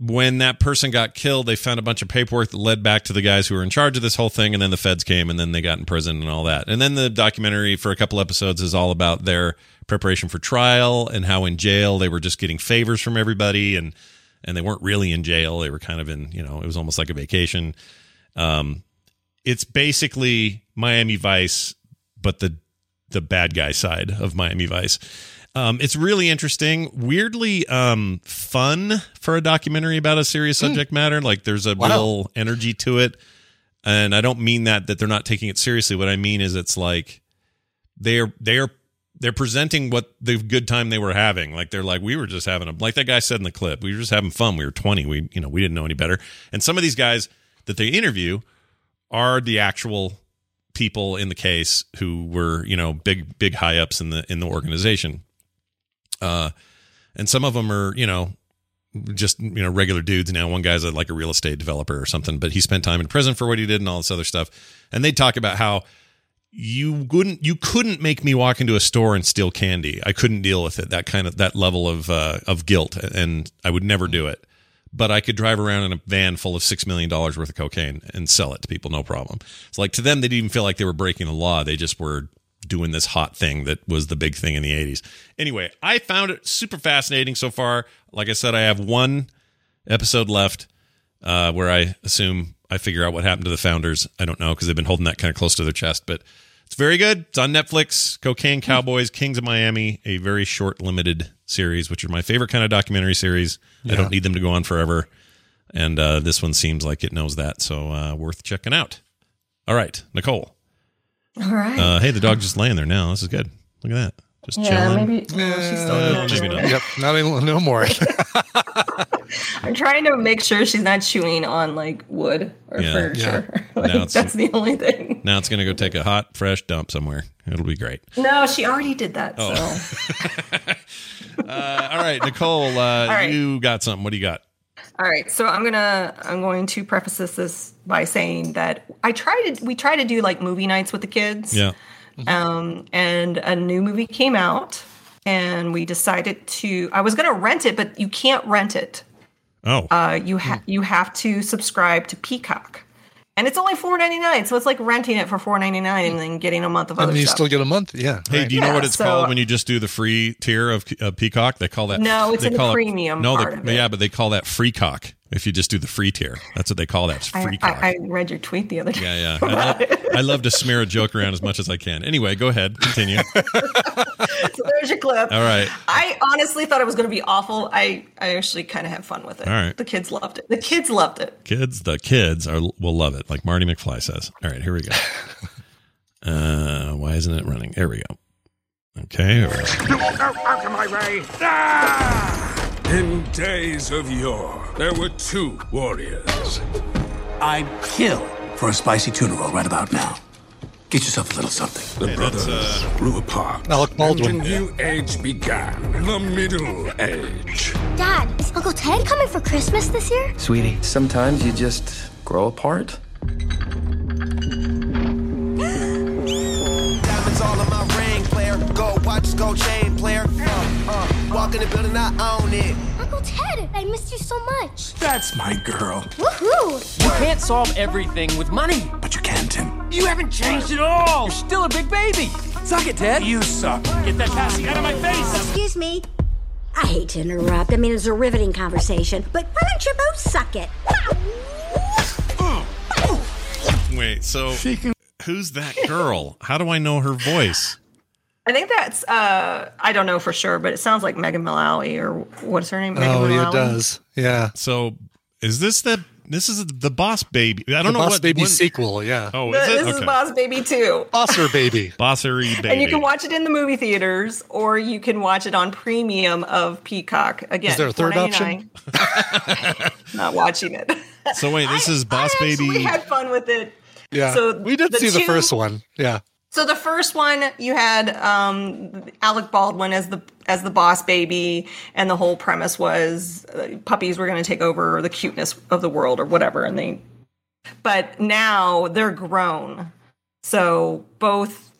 when that person got killed, they found a bunch of paperwork that led back to the guys who were in charge of this whole thing, and then the feds came, and then they got in prison and all that. And then the documentary for a couple episodes is all about their preparation for trial and how in jail they were just getting favors from everybody, and and they weren't really in jail; they were kind of in, you know, it was almost like a vacation. Um, it's basically Miami Vice, but the the bad guy side of Miami Vice. Um, it's really interesting, weirdly um, fun for a documentary about a serious subject matter. Like there's a Wow. real energy to it, and I don't mean that that they're not taking it seriously. What I mean is it's like they're they're they're presenting what the good time they were having. Like they're like we were just having a like that guy said in the clip. We were just having fun. We were 20. We you know we didn't know any better. And some of these guys that they interview are the actual people in the case who were you know big big high ups in the in the organization uh and some of them are you know just you know regular dudes now one guy's a, like a real estate developer or something but he spent time in prison for what he did and all this other stuff and they talk about how you couldn't you couldn't make me walk into a store and steal candy i couldn't deal with it that kind of that level of uh of guilt and i would never do it but I could drive around in a van full of six million dollars worth of cocaine and sell it to people, no problem. It's like to them, they didn't even feel like they were breaking the law; they just were doing this hot thing that was the big thing in the '80s. Anyway, I found it super fascinating so far. Like I said, I have one episode left uh, where I assume I figure out what happened to the founders. I don't know because they've been holding that kind of close to their chest, but it's very good. It's on Netflix. Cocaine Cowboys, Kings of Miami, a very short, limited series, which are my favorite kind of documentary series. I don't need them to go on forever, and uh, this one seems like it knows that, so uh, worth checking out. All right, Nicole. All right. Uh, hey, the dog just laying there now. This is good. Look at that. Just yeah, chilling. maybe well, she's still Uh, maybe not. Yep, not any, no more. I'm trying to make sure she's not chewing on like wood or Yeah. furniture. Now like, it's- that's the only thing. Now it's going to go take a hot, fresh dump somewhere. It'll be great. No, she already did that. Oh. So Uh, all right, Nicole, uh, right. you got something. What do you got? All right, so I'm gonna I'm going to preface this, this by saying that I try to we try to do like movie nights with the kids. Yeah. Um, and a new movie came out, and we decided to. I was gonna rent it, but you can't rent it. Oh. Uh, you ha- you have to subscribe to Peacock, and it's only four ninety nine. So it's like renting it for four ninety nine and then getting a month of and other you stuff. still get a month. Yeah. Hey, right. do you know what it's so- called when you just do the free tier of uh, Peacock? They call that. No, it's they in the call it- premium no, part they- of it. yeah, but they call that free cock. If you just do the free tier, that's what they call that. It's free I, cock. I, I read your tweet the other day. yeah, yeah. I love, I love to smear a joke around as much as I can. Anyway, go ahead, continue. so there's your clip. All right. I honestly thought it was going to be awful. I, I actually kind of had fun with it. All right. The kids loved it. The kids loved it. Kids, the kids are will love it, like Marty McFly says. All right, here we go. Uh, why isn't it running? There we go. Okay. all right. Out of my way! Ah! In days of yore, there were two warriors. I'd kill for a spicy tuna roll right about now. Get yourself a little something. The brothers grew apart. Alec Baldwin. And a new age began. The Middle Age. Dad, is Uncle Ted coming for Christmas this year? Sweetie, sometimes you just grow apart. Diamonds all in my ring, player. Gold watches, gold chain, player. Uh, uh, walk in the building, I own it. Uncle Ted, I missed you so much. That's my girl. Woohoo! You can't solve everything with money. But you can, Tim. You haven't changed at all. You're still a big baby. Suck it, Ted. You suck. Get that passy out of my face. Excuse me. I hate to interrupt. I mean, it's a riveting conversation, but why don't you both suck it? Wait, so who's that girl? How do I know her voice? I think that's, uh, I don't know for sure, but it sounds like Megan Mullally or what's her name? Megan Oh, yeah, Mullally? it does. Yeah. So is this the this is the Boss Baby. I don't the know Boss what Baby when- sequel. Yeah. Oh, this is it? is Okay. Boss Baby 2. Bosser Baby. Bossery Baby. And you can watch it in the movie theaters, or you can watch it on premium of Peacock. Again, Is there a third $4.99. Not watching it. so wait, this is Boss We Baby. We had fun with it. Yeah. So we did see the first one. Yeah. So the first one, you had um, Alec Baldwin as the as the boss baby, and the whole premise was uh, puppies were going to take over the cuteness of the world or whatever, and they. But now they're grown, so both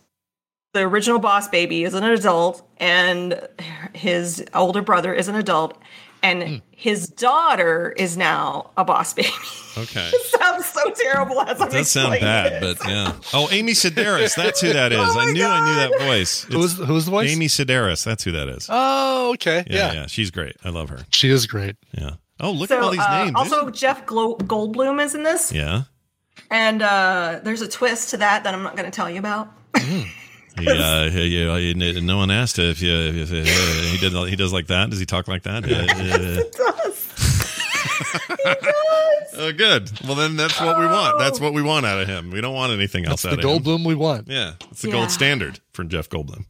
the original boss baby is an adult, and his older brother is an adult, and his daughter is now a boss baby. Okay. It sounds so terrible as I'm does sound bad, it. but yeah. Oh, Amy Sedaris. That's who that is. Oh I my knew I knew that voice. Who's- who's the voice? Amy Sedaris. That's who that is. Oh, okay. yeah, Yeah. yeah, She's great. I love her. She is great. Yeah. Oh, look so, at all these uh, names. Also, Jeff Glo- Goldblum is in this, yeah. and uh, there's a twist to that that I'm not going to tell you about. Yeah, yeah, yeah, no one asked if you if, if, uh, he did he does like that. Does he talk like that? Uh, oh, good. Well, then that's what we want. That's what we want out of him. We don't want anything else That's out the of him. Goldblum we want. Yeah, it's the Yeah. gold standard from Jeff Goldblum.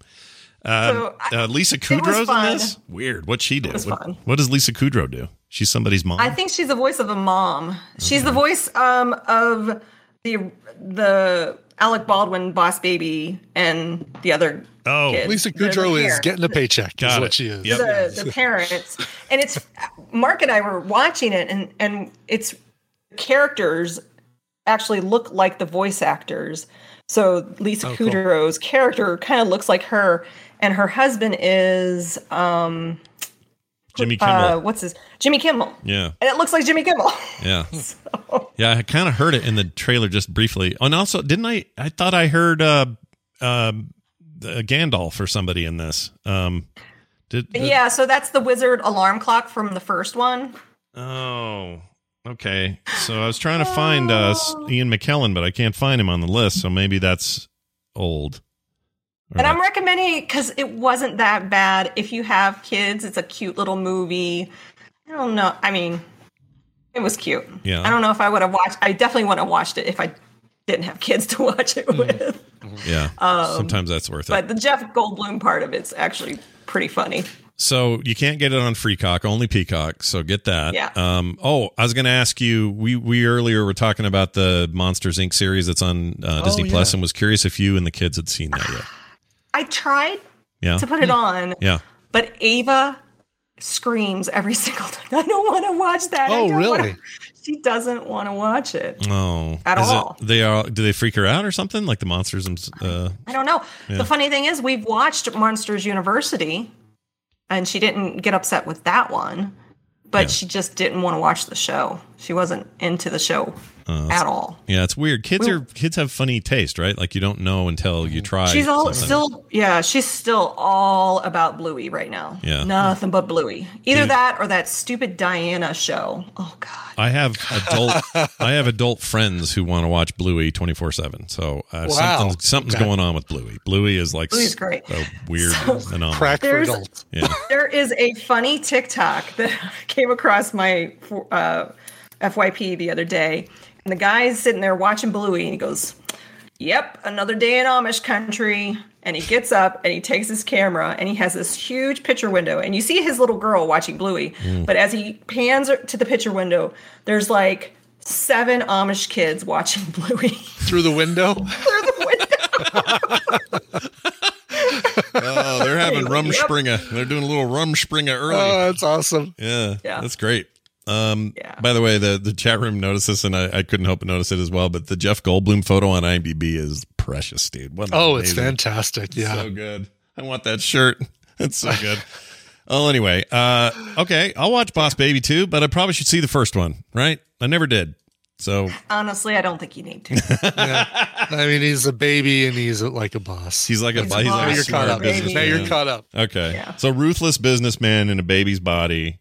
Um, So, uh, Lisa was Kudrow's in this. Weird. What'd she do? was What, what does Lisa Kudrow do? She's somebody's mom. I think she's the voice of a mom. She's the voice um, of the the Alec Baldwin boss baby and the other. Oh, kids. Lisa The- the Kudrow is getting a paycheck. Got is it. what she is. Yep. the, the parents and it's mark and i were watching it and and it's characters actually look like the voice actors so lisa Oh, cool. kudrow's character kind of looks like her and her husband is um Jimmy Kimmel. uh, what's his jimmy kimmel yeah, and it looks like jimmy kimmel yeah, yeah. I kind of heard it in the trailer just briefly. Oh, and also, didn't I? I thought I heard uh, um, uh, Gandalf or somebody in this. Um, did, did- yeah so that's the wizard alarm clock from the first one Oh, okay. So I was trying to find uh, Ian McKellen, but I can't find him on the list. So maybe that's old. Or And I'm recommending it because it wasn't that bad. If you have kids, it's a cute little movie. I don't know. I mean, it was cute. Yeah. I don't know if I would have watched. I definitely wouldn't have watched it if I didn't have kids to watch it with. yeah. Um, Sometimes that's worth it. But the Jeff Goldblum part of it's actually pretty funny. So you can't get it on Freecock, only Peacock. So get that. Yeah. Um. Oh, I was going to ask you. We we earlier were talking about the Monsters Inc. series that's on uh, Oh, Disney Plus, yeah. and was curious if you and the kids had seen that yet. I tried Yeah. to put it on, Yeah. but Ava screams every single time. I don't want to watch that. Oh, don't wanna-" really? She doesn't want to watch it. Oh. At Is all. It, they are. Do they freak her out or something? Like the monsters? thems- Uh, I don't know. Yeah. The funny thing is, we've watched Monsters University, and she didn't get upset with that one, but Yeah. she just didn't want to watch the show. She wasn't into the show uh, at all. Yeah, it's weird. Kids are kids have funny taste, right? Like you don't know until you try. She's all something. still, yeah, she's still all about Bluey right now. Yeah. nothing but Bluey. Either Yeah. that or that stupid Diana show. Oh God, I have adult I have adult friends who want to watch Bluey 24/7. So uh, Wow. something something's Okay. going on with Bluey. Bluey is like Bluey's great. a weird anomaly. Crack for There's- adults. Yeah. there is a funny TikTok that came across my uh, FYP the other day, and the guy's sitting there watching Bluey, and he goes, "Yep, another day in Amish country." And he gets up and he takes his camera and he has this huge picture window, and you see his little girl watching Bluey, mm. but as he pans to the picture window, there's like seven Amish kids watching Bluey Through the window. through the window. Oh, they're having Yep. Rumspringa. They're doing a little Rumspringa early. Oh, that's awesome. yeah, Yeah. That's great. Um, Yeah. by the way, the, the chat room noticed this, and I, I couldn't help but notice it as well. But the Jeff Goldblum photo on IMDb is precious, dude. What an Oh, it's fantastic. Yeah. So good. I want that shirt. It's so good. oh, anyway. Uh, okay. I'll watch Boss Baby too, but I probably should see the first one, right? I never did. So Honestly, I don't think you need to. I mean, he's a baby and he's like a boss. he's like a, He's he's, a like a boss, you're caught up. Now you're caught up. Okay. Yeah. So ruthless businessman in a baby's body.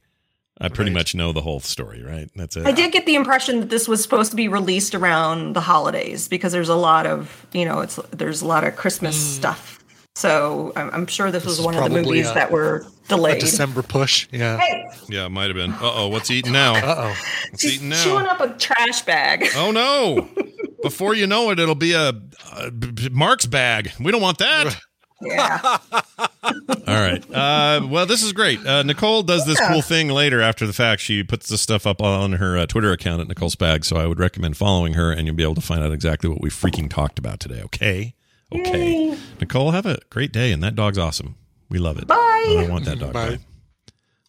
I pretty Right. much know the whole story, right? That's it. I did get the impression that this was supposed to be released around the holidays because there's a lot of, you know, it's there's a lot of Christmas stuff. So I'm, I'm sure this was one of the movies a- that were A delayed. December push. Yeah. Hey, Yeah, it might have been. Uh oh, what's eating now? Uh oh. What's eating chewing up a trash bag. Oh no! Before you know it, it'll be a Mark's bag. We don't want that. Yeah. All right. Uh, well, this is great. Uh, Nicole does this Yeah. cool thing later after the fact. She puts this stuff up on her uh, Twitter account at Nicole Spag. So I would recommend following her, and you'll be able to find out exactly what we freaking talked about today. Okay. Okay. Nicole, have a great day, and that dog's awesome. We love it. Bye. I want that dog. Bye. Bye.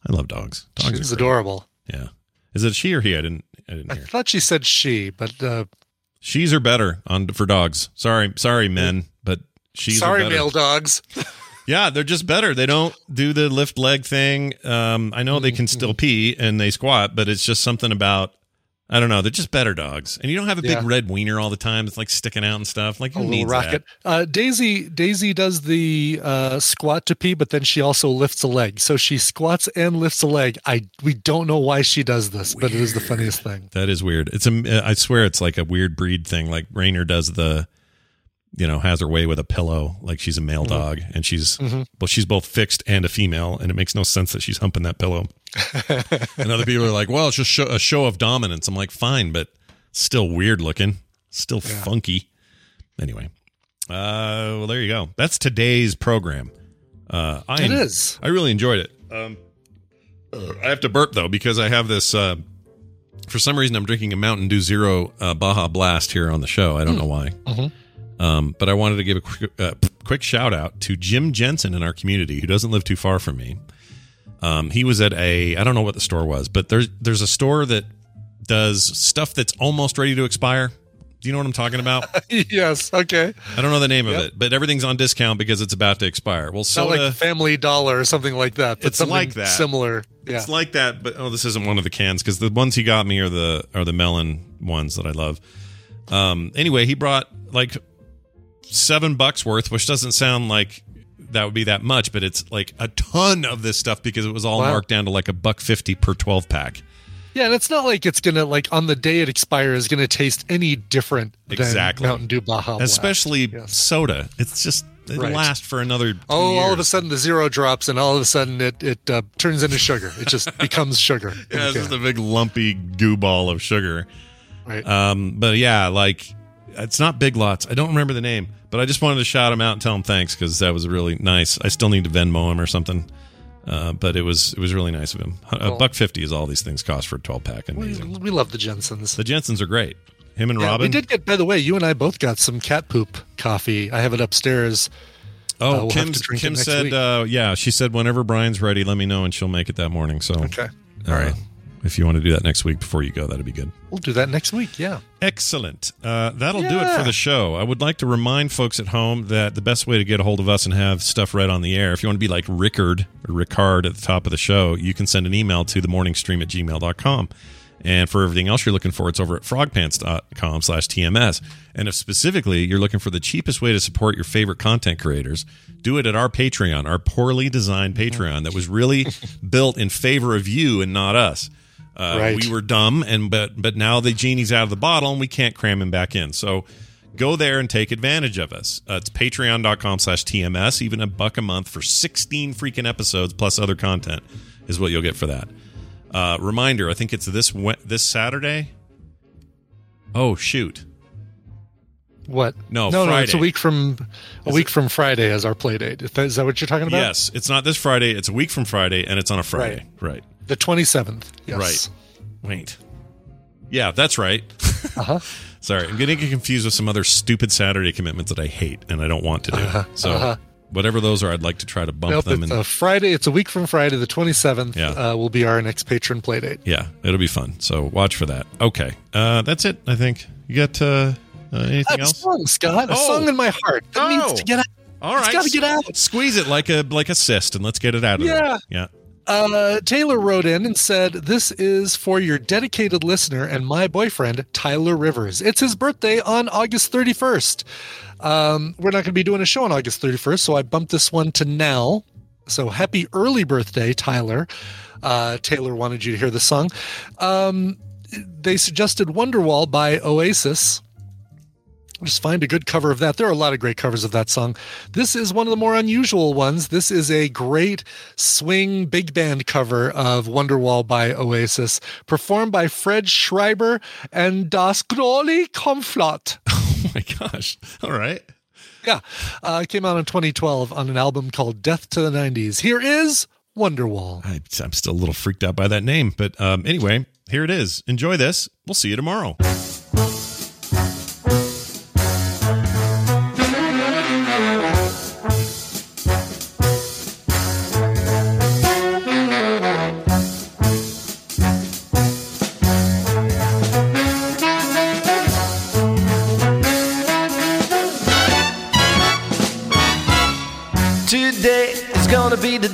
I love dogs. Dogs She's are adorable. Yeah. Is it she or he? I didn't. I didn't hear. I hear. thought she said she, but uh, She's are better on for dogs. Sorry, sorry, men, but she's sorry, male dogs. Yeah, they're just better. They don't do the lift leg thing. Um, I know they can Mm-hmm. still pee and they squat, but it's just something about I don't know. They're just better dogs, and you don't have a big Yeah. red wiener all the time. It's like sticking out and stuff. Like a little rocket. Uh, Daisy Daisy does the uh, squat to pee, but then she also lifts a leg. So she squats and lifts a leg. I we don't know why she does this, but it is the funniest thing. that? That is weird. It's a. I swear it's like a weird breed thing. Like Rainer does the, you know, has her way with a pillow. Like she's a male Mhm. dog, and she's Mhm. well, she's both fixed and a female, and it makes no sense that she's humping that pillow. and other people are like, "Well, it's just show, a show of dominance." I'm like, "Fine, but still weird looking, still funky." Anyway, uh, well, there you go. That's today's program. Uh, I It is. I really enjoyed it. Um, I have to burp though because I have this. Uh, for some reason, I'm drinking a Mountain Dew Zero uh, Baja Blast here on the show. I don't know why. Mhm. Um, but I wanted to give a quick, uh, quick shout out to Jim Jensen in our community who doesn't live too far from me. Um, he was at a I don't know what the store was, but there's there's a store that does stuff that's almost ready to expire. Do you know what I'm talking about? yes. Okay. I don't know the name of it, but everything's on discount because it's about to expire. Well, soda like Family Dollar or something like that. But It's something like that. Similar. Yeah. It's like that, but oh, this isn't one of the cans because the ones he got me are the are the melon ones that I love. Um, anyway, he brought like seven bucks worth, which doesn't sound like that would be that much, but it's like a ton of this stuff because it was all Wow. marked down to like a buck fifty per twelve pack. Yeah, and it's not like it's gonna like on the day it expires gonna taste any different than Exactly. Mountain Dew Baja Blast. Especially soda. It's just it Right. lasts for another. Oh, all of a sudden the zero drops, and all of a sudden it it uh, turns into sugar. It just becomes sugar. Yeah, it's just a big lumpy goo ball of sugar. Right. Um, but yeah, like it's not Big Lots. I don't remember the name, but I just wanted to shout him out and tell him thanks because that was really nice. I still need to Venmo him or something. Uh, but it was it was really nice of him. A buck fifty is all these things cost for a twelve pack. we, Amazing. we love the Jensens. The Jensens are great. Him and Yeah, Robin. we did get. By the way, you and I both got some cat poop coffee. I have it upstairs. Uh, Oh, we'll Kim, to drink it Kim said, uh, yeah, she said whenever Brian's ready, let me know and she'll make it that morning. So, Okay. all right. If you want to do that next week before you go, that'd be good. We'll do that next week. Yeah. Excellent. Uh, that'll do it for the show. I would like to remind folks at home that the best way to get a hold of us and have stuff read on the air, if you want to be like Rickard or Ricard at the top of the show, you can send an email to themorningstream at gmail.com. And for everything else you're looking for, it's over at frogpants.com slash TMS. And if specifically you're looking for the cheapest way to support your favorite content creators, do it at our Patreon, our poorly designed Patreon that was really built in favor of you and not us. Uh, Right. We were dumb, and but but now the genie's out of the bottle, and we can't cram him back in. So go there and take advantage of us. Uh, it's patreon.com slash TMS. Even a buck a month for 16 freaking episodes plus other content is what you'll get for that. Uh, reminder, I think it's this this Saturday. Oh shoot. What? No, no, no. It's a week from a Is week from Friday as our play date. Is that, is that what you're talking about? Yes, it's not this Friday. It's a week from Friday, and it's on a Friday. Right. The 27th. Yes. Right. Wait. Yeah, that's right. Uh huh. Sorry, I'm getting confused with some other stupid Saturday commitments that I hate and I don't want to do. Uh-huh, So uh-huh. whatever those are, I'd like to try to bump Nope, them. it's And a Friday. It's a week from Friday, the 27th. Yeah. Uh, will be our next patron play date. yeah, it'll be fun. So watch for that. Okay, uh, that's it. I think you got uh, uh, anything A else? song, Scott. A Oh. song in my heart that Oh. needs to get out. All It's right, got to get out. Squeeze it like a like a cyst, and let's get it out of Yeah. there. Yeah. Uh, Taylor wrote in and said, This is for your dedicated listener and my boyfriend, Tyler Rivers. It's his birthday on August 31st. Um, we're not going to be doing a show on August 31st, so I bumped this one to now. So happy early birthday, Tyler. Uh, Taylor wanted you to hear the song. Um, they suggested Wonderwall by Oasis. Just find a good cover of that. There are a lot of great covers of that song. This is one of the more unusual ones. This is a great swing big band cover of Wonderwall by Oasis, performed by Fred Schreiber and Das Große Komflot. Oh my gosh. All right. Yeah. Uh, came out in 2012 on an album called Death to the 90s. Here is Wonderwall. I, I'm still a little freaked out by that name. But um, anyway, here it is. Enjoy this. We'll see you tomorrow.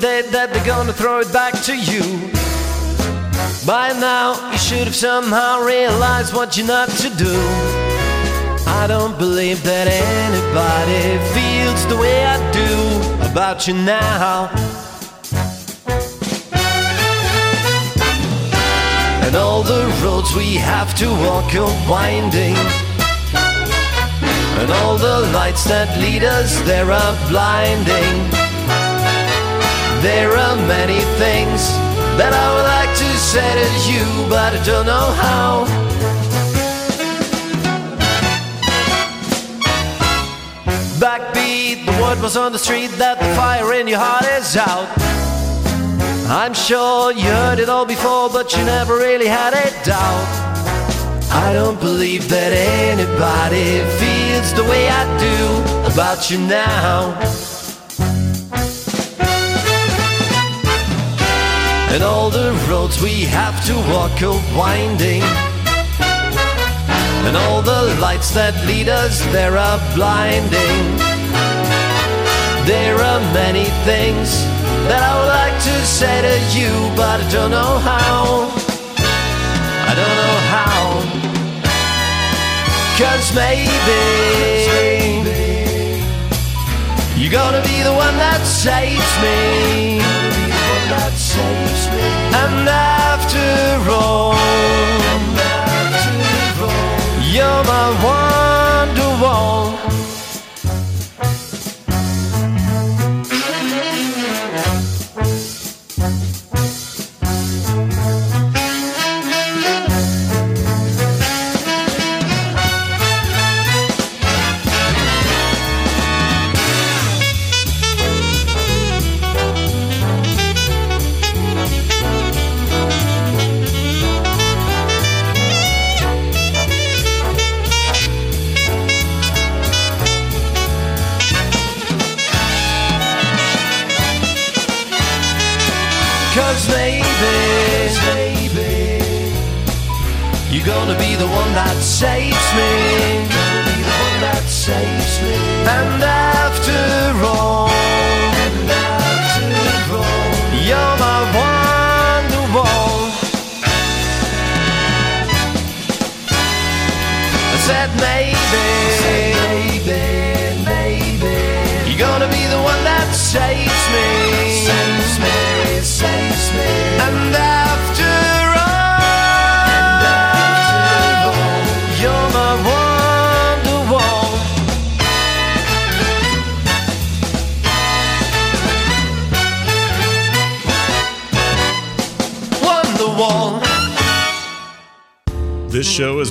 Gonna be the day that they're gonna throw it back to you. By now, you should have somehow realized what you're not to do. I don't believe that anybody feels the way I do about you now. And all the roads we have to walk are winding. And all the lights that lead us there are blinding. There are many things that I would like to say to you, but I don't know how. Backbeat, the word was on the street that the fire in your heart is out. I'm sure you heard it all before, but you never really had a doubt. I don't believe that anybody feels the way I do about you now. And all the roads we have to walk are winding. And all the lights that lead us there are blinding. There are many things that I would like to say to you, but I don't know how. I don't know how. Cause maybe you're gonna be the one that saves me. And after all,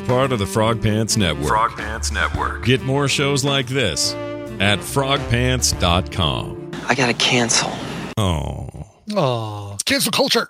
part of the Frog Pants Network. Frog Pants Network. Get more shows like this at frogpants.com. I gotta cancel. Oh. Oh, cancel culture.